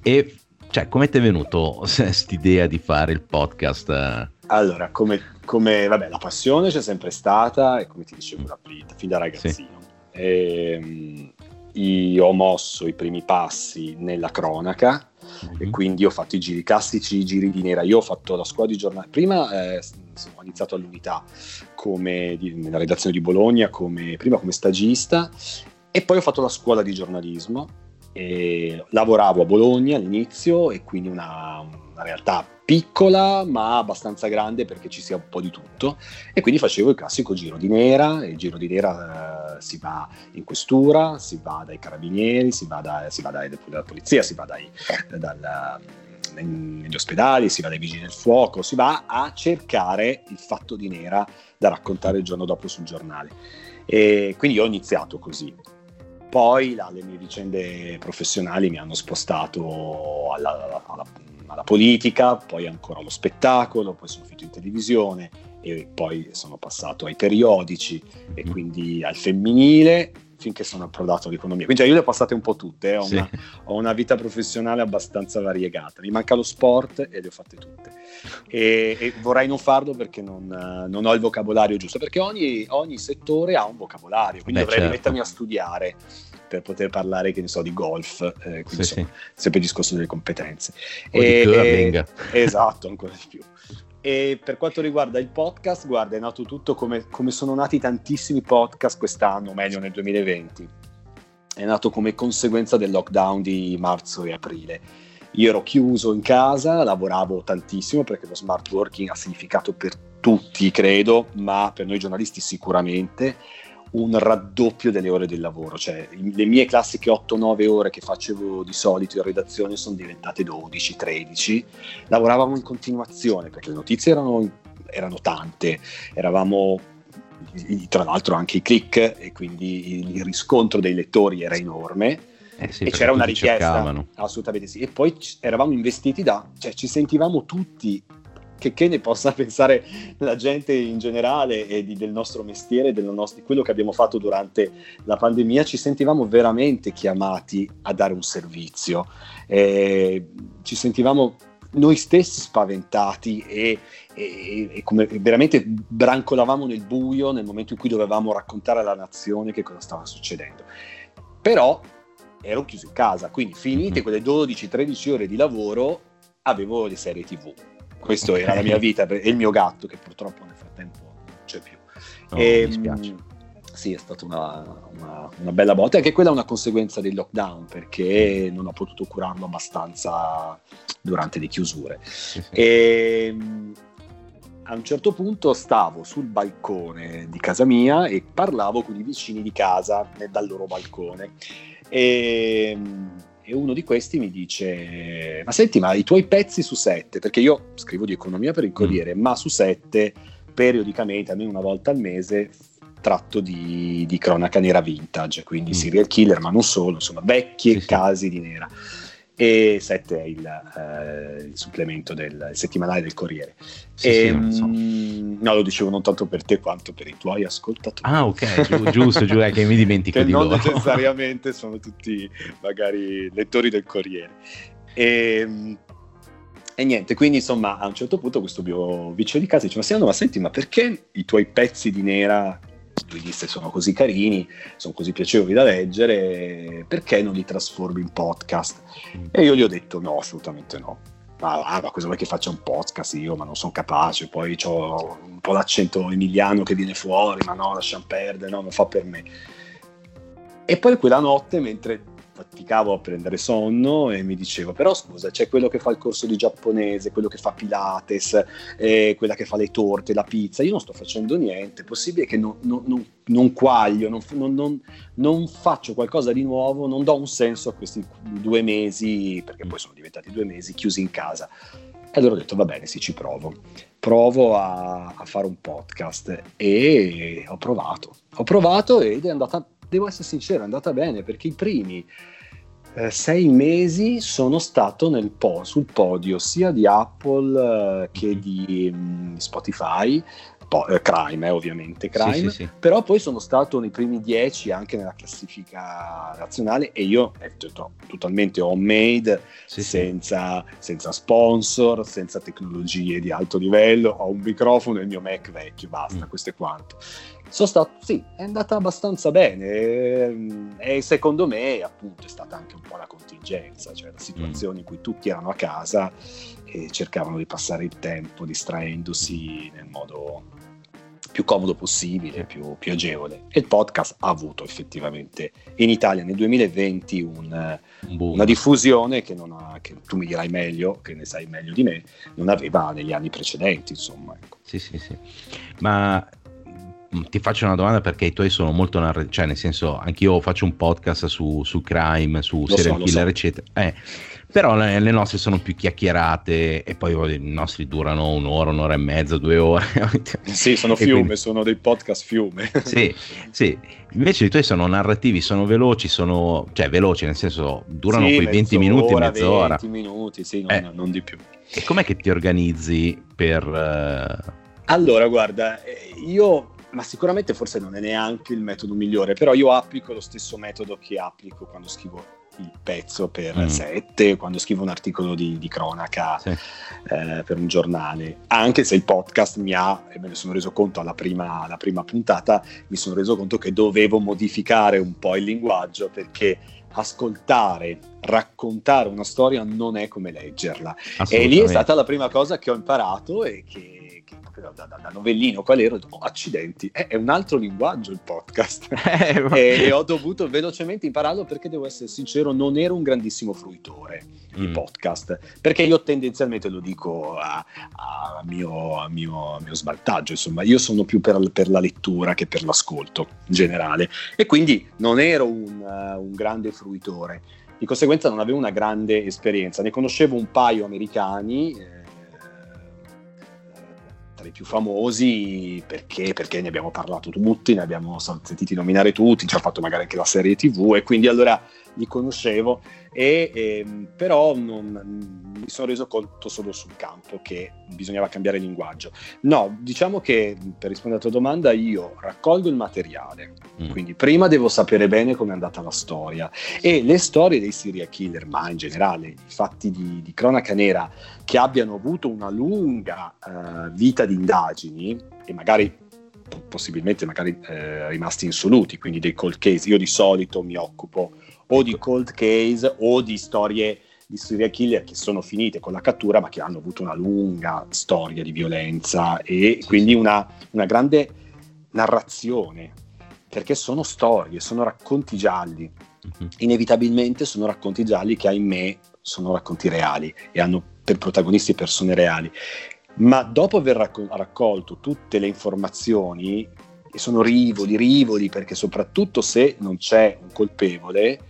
e cioè, come ti è venuto questa idea di fare il podcast? Allora, come, come, vabbè, la passione c'è sempre stata e come ti dicevo da, fin da ragazzino. Sì. E, ehm, io ho mosso i primi passi nella cronaca mm-hmm. e quindi ho fatto i giri classici, i giri di nera. Io ho fatto la scuola di giornale. Prima eh, ho iniziato all'unità come di, nella redazione di Bologna, come, prima come stagista e poi ho fatto la scuola di giornalismo. lavoravo a Bologna all'inizio e quindi una, una realtà piccola ma abbastanza grande perché ci sia un po' di tutto e quindi facevo il classico giro di nera il giro di nera eh, si va in questura, si va dai carabinieri, si va, da, si va dai, dalla polizia, si va dai, dal, negli ospedali, si va dai vigili del fuoco, si va a cercare il fatto di nera da raccontare il giorno dopo sul giornale. E quindi ho iniziato così. Poi la, le mie vicende professionali mi hanno spostato alla, alla, alla politica, poi ancora allo spettacolo, poi sono finito in televisione e poi sono passato ai periodici e quindi al femminile finché sono approdato all'economia. Quindi cioè, io le ho passate un po' tutte, eh. ho, sì. una, ho, una, vita professionale abbastanza variegata, mi manca lo sport e le ho fatte tutte. E, e vorrei non farlo perché non, non, ho il vocabolario giusto, perché ogni, ogni, settore ha un vocabolario, quindi Beh, dovrei certo. rimettermi a studiare per poter parlare, che ne so, di golf, eh, quindi sì, insomma, sì. sempre il discorso delle competenze. O e, di esatto, ancora di più. E per quanto riguarda il podcast, guarda, è nato tutto come, come sono nati tantissimi podcast quest'anno, meglio nel 2020. È nato come conseguenza del lockdown di marzo e aprile. Io ero chiuso in casa, lavoravo tantissimo perché lo smart working ha significato per tutti, credo, ma per noi giornalisti sicuramente un raddoppio delle ore del lavoro, cioè le mie classiche 8-9 ore che facevo di solito in redazione sono diventate 12-13, lavoravamo in continuazione perché le notizie erano, erano tante, eravamo tra l'altro anche i click e quindi il riscontro dei lettori era enorme. Eh sì, e c'era una richiesta, cercavano. assolutamente sì. E poi eravamo investiti da, cioè ci sentivamo tutti che, che, ne possa pensare la gente in generale e di, del nostro mestiere, del nostro, di quello che abbiamo fatto durante la pandemia, ci sentivamo veramente chiamati a dare un servizio. Eh, ci sentivamo noi stessi spaventati e, e, e, come veramente brancolavamo nel buio nel momento in cui dovevamo raccontare alla nazione che cosa stava succedendo. Però ero chiuso in casa, quindi finite mm-hmm. quelle 12-13 ore di lavoro avevo le serie tv questa era la mia vita e il mio gatto che purtroppo nel frattempo non c'è più. No, e, mi ehm, dispiace. Sì, è stata una, una, una, bella botta. Anche quella è una conseguenza del lockdown perché non ho potuto curarlo abbastanza durante le chiusure. E, ehm, a un certo punto stavo sul balcone di casa mia e parlavo con i vicini di casa dal loro balcone. E e uno di questi mi dice ma senti ma i tuoi pezzi su sette perché io scrivo di economia per il Corriere mm. ma su sette periodicamente almeno una volta al mese tratto di, di cronaca nera vintage quindi mm. serial killer ma non solo insomma vecchi sì, casi sì. di nera e 7 è il, eh, il supplemento del settimanale del Corriere. Sì, e, sì, so. No, lo dicevo non tanto per te quanto per i tuoi ascoltatori. Ah, ok, Gi- giusto, giusto, è che mi dimentico che di non loro. necessariamente sono tutti magari lettori del Corriere. E, e niente, quindi insomma a un certo punto questo mio vicino di casa dice ma Siano, ma senti ma perché i tuoi pezzi di nera disse sono così carini, sono così piacevoli da leggere, perché non li trasformi in podcast? Mm. E io gli ho detto no, assolutamente no. Ma, ah, ma cosa vuoi che faccia un podcast io? Ma non sono capace, poi ho un po' l'accento emiliano che viene fuori, ma no, lasciamo perdere, no, non fa per me. E poi quella notte, mentre faticavo a prendere sonno e mi dicevo però scusa c'è quello che fa il corso di giapponese, quello che fa Pilates, eh, quella che fa le torte, la pizza, io non sto facendo niente, è possibile che non, non, non, non quaglio, non, faccio qualcosa di nuovo, non do un senso a questi due mesi, perché poi sono diventati due mesi chiusi in casa. E allora ho detto va bene, sì, ci provo. Provo a, a fare un podcast e ho provato. Ho provato ed è andata devo essere sincero, è andata bene perché i primi eh, sei mesi sono stato po- sul podio sia di Apple eh, che mm-hmm. di mh, mm, Spotify po- eh, crime, eh, ovviamente, crime, sì, sì, sì. però poi sono stato nei primi dieci anche nella classifica nazionale e io è tutto, totalmente homemade, senza, senza, sponsor, senza tecnologie di alto livello, ho un microfono e il mio Mac vecchio, basta, mm. questo è quanto. Sono stato, sì, è andata abbastanza bene ehm, e secondo me appunto è stata anche un po' la contingenza, cioè la situazione mm. in cui tutti erano a casa e cercavano di passare il tempo distraendosi nel modo più comodo possibile, più, più, agevole. E il podcast ha avuto effettivamente in Italia nel 2020 un, una diffusione che, ha, che, tu mi dirai meglio, che ne sai meglio di me, non aveva negli anni precedenti, insomma. Ecco. Sì, sì, sì. Ma ti faccio una domanda perché i tuoi sono molto narrativi, cioè nel senso anch'io faccio un podcast su, su crime, su lo serial so, killer, so. eccetera. Eh, però le, le, nostre sono più chiacchierate e poi i nostri durano un'ora, un'ora e mezza, due ore. sì, sono fiume, quindi... sono dei podcast fiume. sì, sì, invece i tuoi sono narrativi, sono veloci, sono, cioè veloci nel senso durano sì, quei 20 minuti, mezz'ora. 20 minuti, sì, non, eh. non di più. E com'è che ti organizzi per... Uh... Allora, guarda, eh, io ma sicuramente forse non è neanche il metodo migliore, però io applico lo stesso metodo che applico quando scrivo il pezzo per mm. 7, quando scrivo un articolo di, di cronaca sì. eh, per un giornale, anche se il podcast mi ha, e me ne sono reso conto alla prima, alla prima puntata, mi sono reso conto che dovevo modificare un po' il linguaggio perché ascoltare, raccontare una storia non è come leggerla. E lì è stata la prima cosa che ho imparato e che da, da, da, novellino qual ero, oh, accidenti, è, è, un altro linguaggio il podcast eh, e, e, ho dovuto velocemente impararlo perché devo essere sincero, non ero un grandissimo fruitore mm. di podcast, perché io tendenzialmente lo dico a, a, mio, a, mio, a mio, sbaltaggio, insomma, io sono più per, per, la lettura che per l'ascolto in generale e quindi non ero un, uh, un grande fruitore. Di conseguenza non avevo una grande esperienza, ne conoscevo un paio americani, eh, tra i più famosi perché, perché ne abbiamo parlato tutti, ne abbiamo sentiti nominare tutti, ci ha fatto magari anche la serie tv e quindi allora li conoscevo, e, ehm, però non, mi sono reso conto solo sul campo che bisognava cambiare linguaggio. No, diciamo che per rispondere alla tua domanda io raccolgo il materiale, mm. quindi prima devo sapere bene come è andata la storia e le storie dei serial killer, ma in generale i fatti di, di cronaca nera che abbiano avuto una lunga uh, vita di indagini e magari possibilmente magari eh, rimasti insoluti, quindi dei cold case. Io di solito mi occupo o di cold case o di storie di serial killer che sono finite con la cattura ma che hanno avuto una lunga storia di violenza e quindi una, una grande narrazione perché sono storie, sono racconti gialli. Uh-huh. Inevitabilmente sono racconti gialli che ahimè sono racconti reali e hanno per protagonisti persone reali. Ma dopo aver racco- raccolto tutte le informazioni, e sono rivoli, rivoli, perché soprattutto se non c'è un colpevole,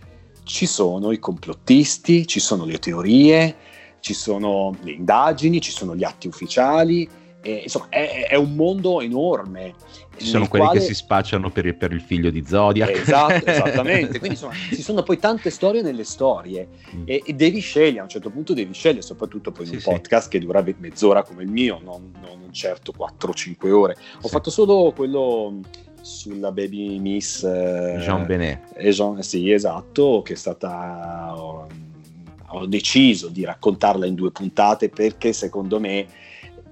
ci sono i complottisti, ci sono le teorie, ci sono le indagini, ci sono gli atti ufficiali. E, insomma, è, è, un mondo enorme. Ci sono quelli quale... che si spacciano per, per, il figlio di Zodiac. Esatto, esattamente. Quindi insomma, ci sono poi tante storie nelle storie mm. e, e, devi scegliere, a un certo punto devi scegliere, soprattutto poi in sì, un podcast sì. che dura mezz'ora come il mio, non, non certo 4-5 ore. Ho sì. fatto solo quello sulla Baby Miss eh, Jean Benet. Jean, sì, esatto, che è stata... Ho, ho deciso di raccontarla in due puntate perché secondo me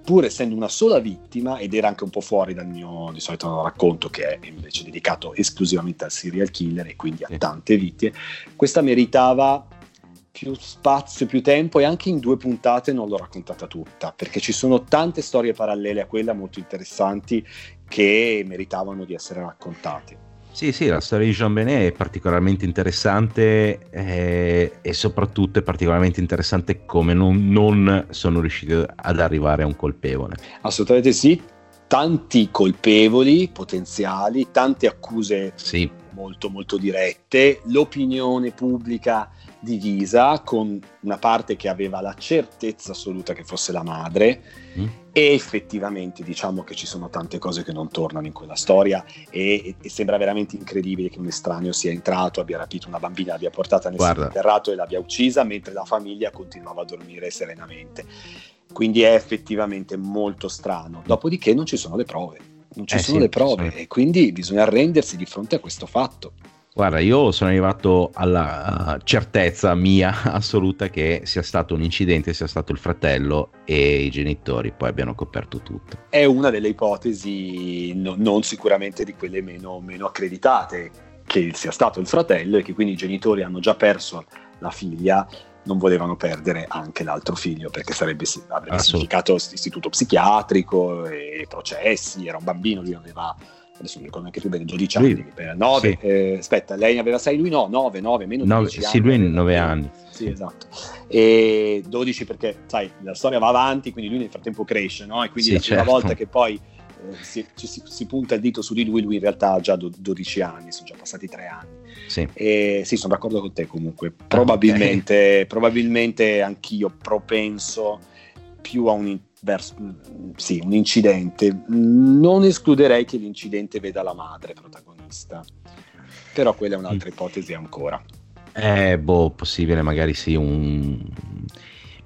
pur essendo una sola vittima, ed era anche un po' fuori dal mio di solito racconto che è invece dedicato esclusivamente al serial killer e quindi a tante vittime, questa meritava più spazio, più tempo e anche in due puntate non l'ho raccontata tutta, perché ci sono tante storie parallele a quella molto interessanti che meritavano di essere raccontate. Sì, sì, la storia di Jean Benet è particolarmente interessante eh, e soprattutto è particolarmente interessante come non, non, sono riusciti ad arrivare a un colpevole. Assolutamente sì, tanti colpevoli potenziali, tante accuse sì molto molto dirette, l'opinione pubblica divisa con una parte che aveva la certezza assoluta che fosse la madre mm. e effettivamente diciamo che ci sono tante cose che non tornano in quella storia e, e, sembra veramente incredibile che un estraneo sia entrato, abbia rapito una bambina, l'abbia portata nel terrato e l'abbia uccisa mentre la famiglia continuava a dormire serenamente. Quindi è effettivamente molto strano. Dopodiché non ci sono le prove, non ci eh sono sì, le prove sono... e quindi bisogna arrendersi di fronte a questo fatto. Guarda, io sono arrivato alla uh, certezza mia assoluta che sia stato un incidente, sia stato il fratello e i genitori poi abbiano coperto tutto. È una delle ipotesi, no, non sicuramente di quelle meno, meno accreditate, che sia stato il fratello e che quindi i genitori hanno già perso la figlia non volevano perdere anche l'altro figlio perché sarebbe, avrebbe significato istituto psichiatrico e processi, era un bambino, lui aveva adesso non mi ricordo neanche più bene, 12 anni, lui, per 9, sì. eh, aspetta, lei ne aveva 6, lui no, 9, 9, meno di 10 Sì, lui 9 anni. Sì, esatto. E 12 perché, sai, la storia va avanti, quindi lui nel frattempo cresce, no? E quindi sì, la prima certo. volta che poi eh, si, ci, si, si, punta il dito su di lui, lui in realtà ha già do, 12 anni, sono già passati 3 anni. Sì. E sì, sono d'accordo con te comunque. Probabilmente, okay. probabilmente anch'io propenso più a un, verso, sì, un incidente. Non escluderei che l'incidente veda la madre protagonista, però quella è un'altra mm. ipotesi ancora. Eh, boh, possibile, magari sì, un...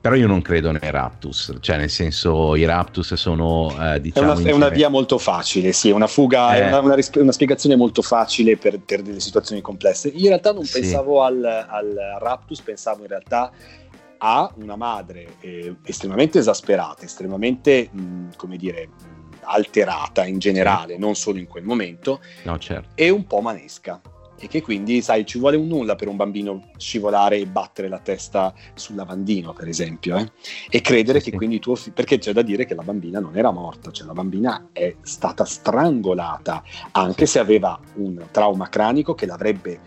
Però io non credo nei Raptus, cioè nel senso i Raptus sono, eh, diciamo... È una, è una, via molto facile, sì, è una fuga, eh. è una, una, una, spiegazione molto facile per, per, delle situazioni complesse. Io in realtà non sì. pensavo al, al Raptus, pensavo in realtà ha una madre eh, estremamente esasperata, estremamente, mh, come dire, alterata in generale, non solo in quel momento, no, certo. e un po' manesca. E che quindi, sai, ci vuole un nulla per un bambino scivolare e battere la testa sul lavandino, per esempio, eh? e credere sì, che quindi tuo figlio. Perché c'è da dire che la bambina non era morta, cioè la bambina è stata strangolata, anche se aveva un trauma cranico che l'avrebbe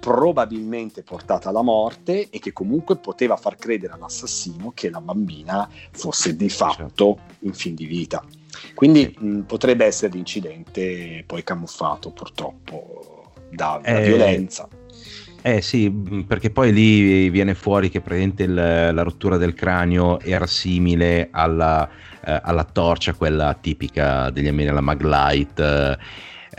probabilmente portata alla morte e che comunque poteva far credere all'assassino che la bambina fosse di fatto in fin di vita. Quindi mh, potrebbe essere l'incidente poi camuffato purtroppo da, da eh, violenza. Eh sì, perché poi lì viene fuori che praticamente il, la rottura del cranio era simile alla, eh, alla torcia, quella tipica degli americani, la Maglite. Eh,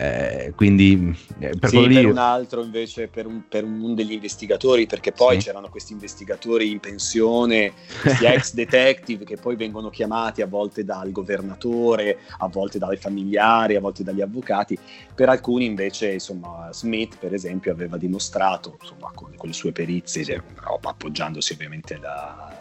eh, quindi eh, per, sì, per un altro invece per, un, per uno degli investigatori perché poi sì. c'erano questi investigatori in pensione questi ex detective che poi vengono chiamati a volte dal governatore a volte dai familiari a volte dagli avvocati per alcuni invece insomma Smith per esempio aveva dimostrato insomma con, con le sue perizie sì. appoggiandosi ovviamente da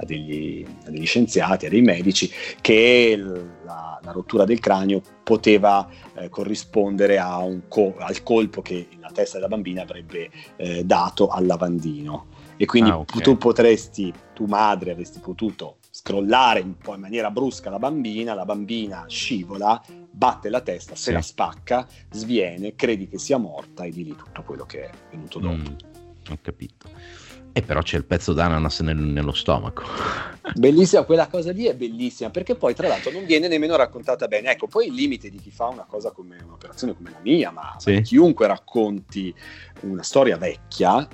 a degli, a degli, scienziati, a dei medici, che la, la rottura del cranio poteva eh, corrispondere co- al colpo che la testa della bambina avrebbe eh, dato al lavandino. E quindi ah, okay. tu potresti, tu madre, avresti potuto scrollare un po' in maniera brusca la bambina, la bambina scivola, batte la testa, se sì. la spacca, sviene, credi che sia morta e di lì tutto quello che è venuto dopo. Mm, ho capito. E però c'è il pezzo d'ananas nel, nello stomaco. Bellissima, quella cosa lì è bellissima, perché poi tra l'altro non viene nemmeno raccontata bene. Ecco, poi il limite di chi fa una cosa come un'operazione come la mia, ma, sì. ma chiunque racconti una storia vecchia,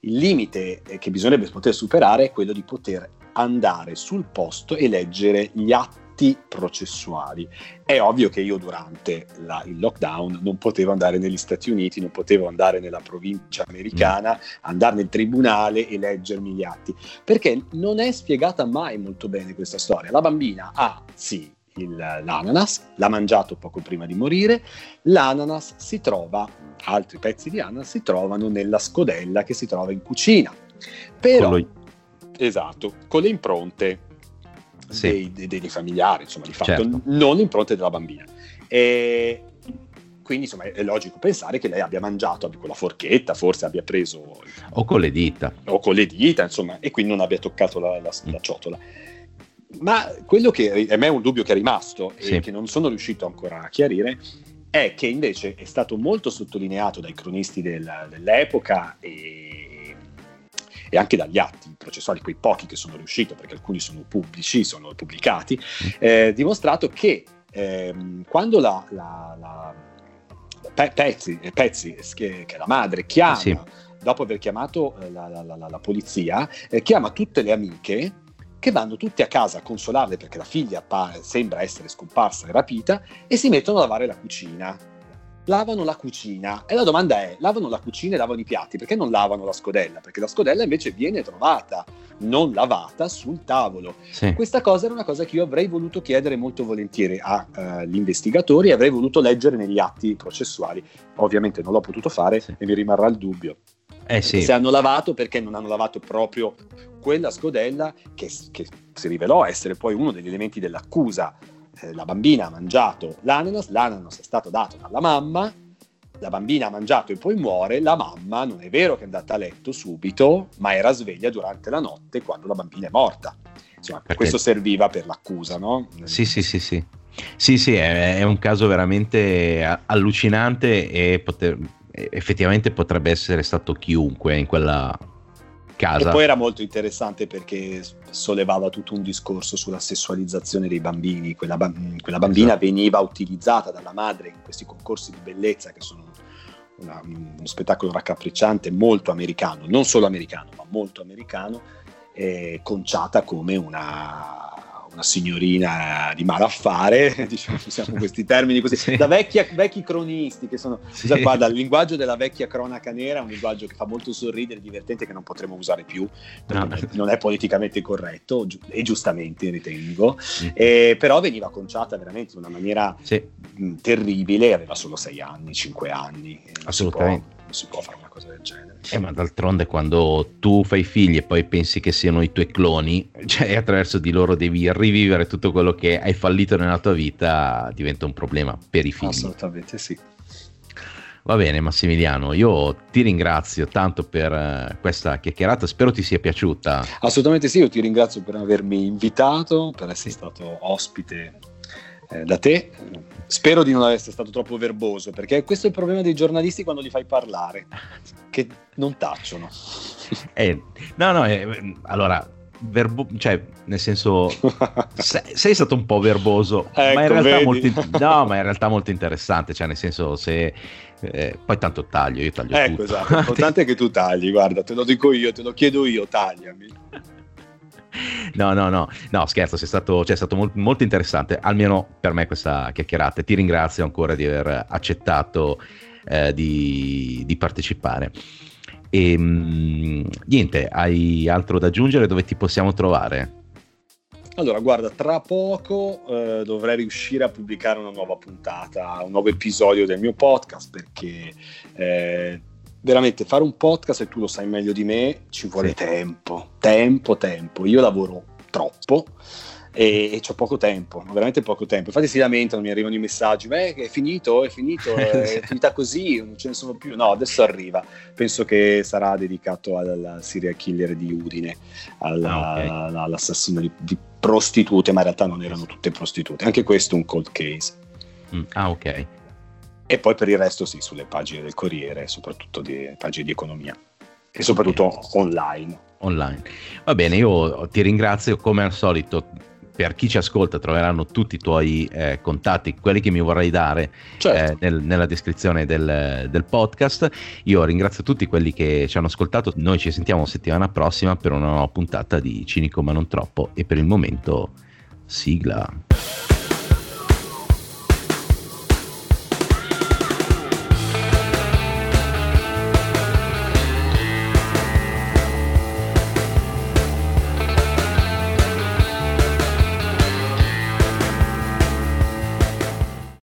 il limite che bisognerebbe poter superare è quello di poter andare sul posto e leggere gli atti atti processuali. È ovvio che io durante la, il lockdown non potevo andare negli Stati Uniti, non potevo andare nella provincia americana, andare nel tribunale e leggermi gli atti, perché non è spiegata mai molto bene questa storia. La bambina ha, sì, il, l'ananas, l'ha mangiato poco prima di morire, l'ananas si trova, altri pezzi di ananas si trovano nella scodella che si trova in cucina. Però, esatto, con le impronte sì. dei, dei, familiari, insomma, di fatto certo. non impronte della bambina. E quindi insomma è logico pensare che lei abbia mangiato con la forchetta, forse abbia preso... O con le dita. O con le dita, insomma, e quindi non abbia toccato la, la, la ciotola. Ma quello che a me è un dubbio che è rimasto sì. e che non sono riuscito ancora a chiarire è che invece è stato molto sottolineato dai cronisti del, dell'epoca e e anche dagli atti processuali, quei pochi che sono riusciti, perché alcuni sono pubblici, sono pubblicati, mm. eh, dimostrato che ehm, quando la, la, la Pe- Pezzi, Pezzi che, che, è la madre, chiama, sì. dopo aver chiamato eh, la, la, la, la polizia, eh, chiama tutte le amiche che vanno tutte a casa a consolarle perché la figlia pa- sembra essere scomparsa e rapita e si mettono a lavare la cucina. Lavano la cucina e la domanda è, lavano la cucina e lavano i piatti, perché non lavano la scodella? Perché la scodella invece viene trovata non lavata sul tavolo. Sì. Questa cosa era una cosa che io avrei voluto chiedere molto volentieri agli uh, investigatori e avrei voluto leggere negli atti processuali. Ovviamente non l'ho potuto fare sì. e mi rimarrà il dubbio. Eh sì. Se hanno lavato perché non hanno lavato proprio quella scodella che, che si rivelò essere poi uno degli elementi dell'accusa. Eh, la bambina ha mangiato l'ananas, l'ananas è stato dato dalla mamma, la bambina ha mangiato e poi muore, la mamma non è vero che è andata a letto subito, ma era sveglia durante la notte quando la bambina è morta. Insomma, Perché... questo serviva per l'accusa, no? Sì, sì, sì, sì. Sì, sì, è, è un caso veramente allucinante e poter, effettivamente potrebbe essere stato chiunque in quella casa. E poi era molto interessante perché sollevava tutto un discorso sulla sessualizzazione dei bambini. Quella, ba- quella bambina esatto. veniva utilizzata dalla madre in questi concorsi di bellezza che sono una, uno spettacolo raccapricciante molto americano, non solo americano, ma molto americano, eh, conciata come una una signorina di malaffare, diciamo, usiamo questi termini così, sì. da vecchia, vecchi cronisti che sono, sì. guarda, il linguaggio della vecchia cronaca nera è un linguaggio che fa molto sorridere, divertente, che non potremo usare più, no. non è politicamente corretto, e giustamente ritengo, mm. eh, però veniva conciata veramente in una maniera sì. terribile, aveva solo sei anni, cinque anni. Assolutamente non si può fare una cosa del genere. Eh, ma d'altronde quando tu fai figli e poi pensi che siano i tuoi cloni, cioè attraverso di loro devi rivivere tutto quello che hai fallito nella tua vita, diventa un problema per i figli. Assolutamente sì. Va bene Massimiliano, io ti ringrazio tanto per uh, questa chiacchierata, spero ti sia piaciuta. Assolutamente sì, io ti ringrazio per avermi invitato, per essere stato ospite eh, da te. Spero di non essere stato troppo verboso, perché questo è il problema dei giornalisti quando li fai parlare, che non tacciono. Eh, no, no, eh, allora, verbo- cioè, nel senso, sei, sei, stato un po' verboso, ecco, ma, in realtà molto, no, ma in realtà molto interessante, cioè, nel senso, se... Eh, poi tanto taglio, io taglio ecco, tutto. esatto, l'importante è che tu tagli, guarda, te lo dico io, te lo chiedo io, tagliami. No, no, no, no, scherzo, sei stato, cioè, è stato molto, molto interessante, almeno per me questa chiacchierata. Ti ringrazio ancora di aver accettato eh, di, di, partecipare. E ehm, mh, niente, hai altro da aggiungere? Dove ti possiamo trovare? Allora, guarda, tra poco eh, dovrei riuscire a pubblicare una nuova puntata, un nuovo episodio del mio podcast perché eh, veramente fare un podcast, e tu lo sai meglio di me, ci vuole sì. tempo, tempo, tempo. Io lavoro troppo e, e ho poco tempo, veramente poco tempo. Infatti si lamentano, mi arrivano i messaggi, beh, è finito, è finito, è finita così, non ce ne sono più. No, adesso arriva. Penso che sarà dedicato al serial killer di Udine, alla, ah, okay. all'assassino di, di prostitute, ma in realtà non erano tutte prostitute. Anche questo è un cold case. Mm, ah, ok. E poi per il resto sì, sulle pagine del Corriere, soprattutto di pagine di economia e soprattutto online. Online. Va bene, io ti ringrazio come al solito. Per chi ci ascolta troveranno tutti i tuoi eh, contatti, quelli che mi vorrai dare certo. eh, nel, nella descrizione del, del, podcast. Io ringrazio tutti quelli che ci hanno ascoltato. Noi ci sentiamo settimana prossima per una nuova puntata di Cinico ma non troppo. E per il momento, sigla.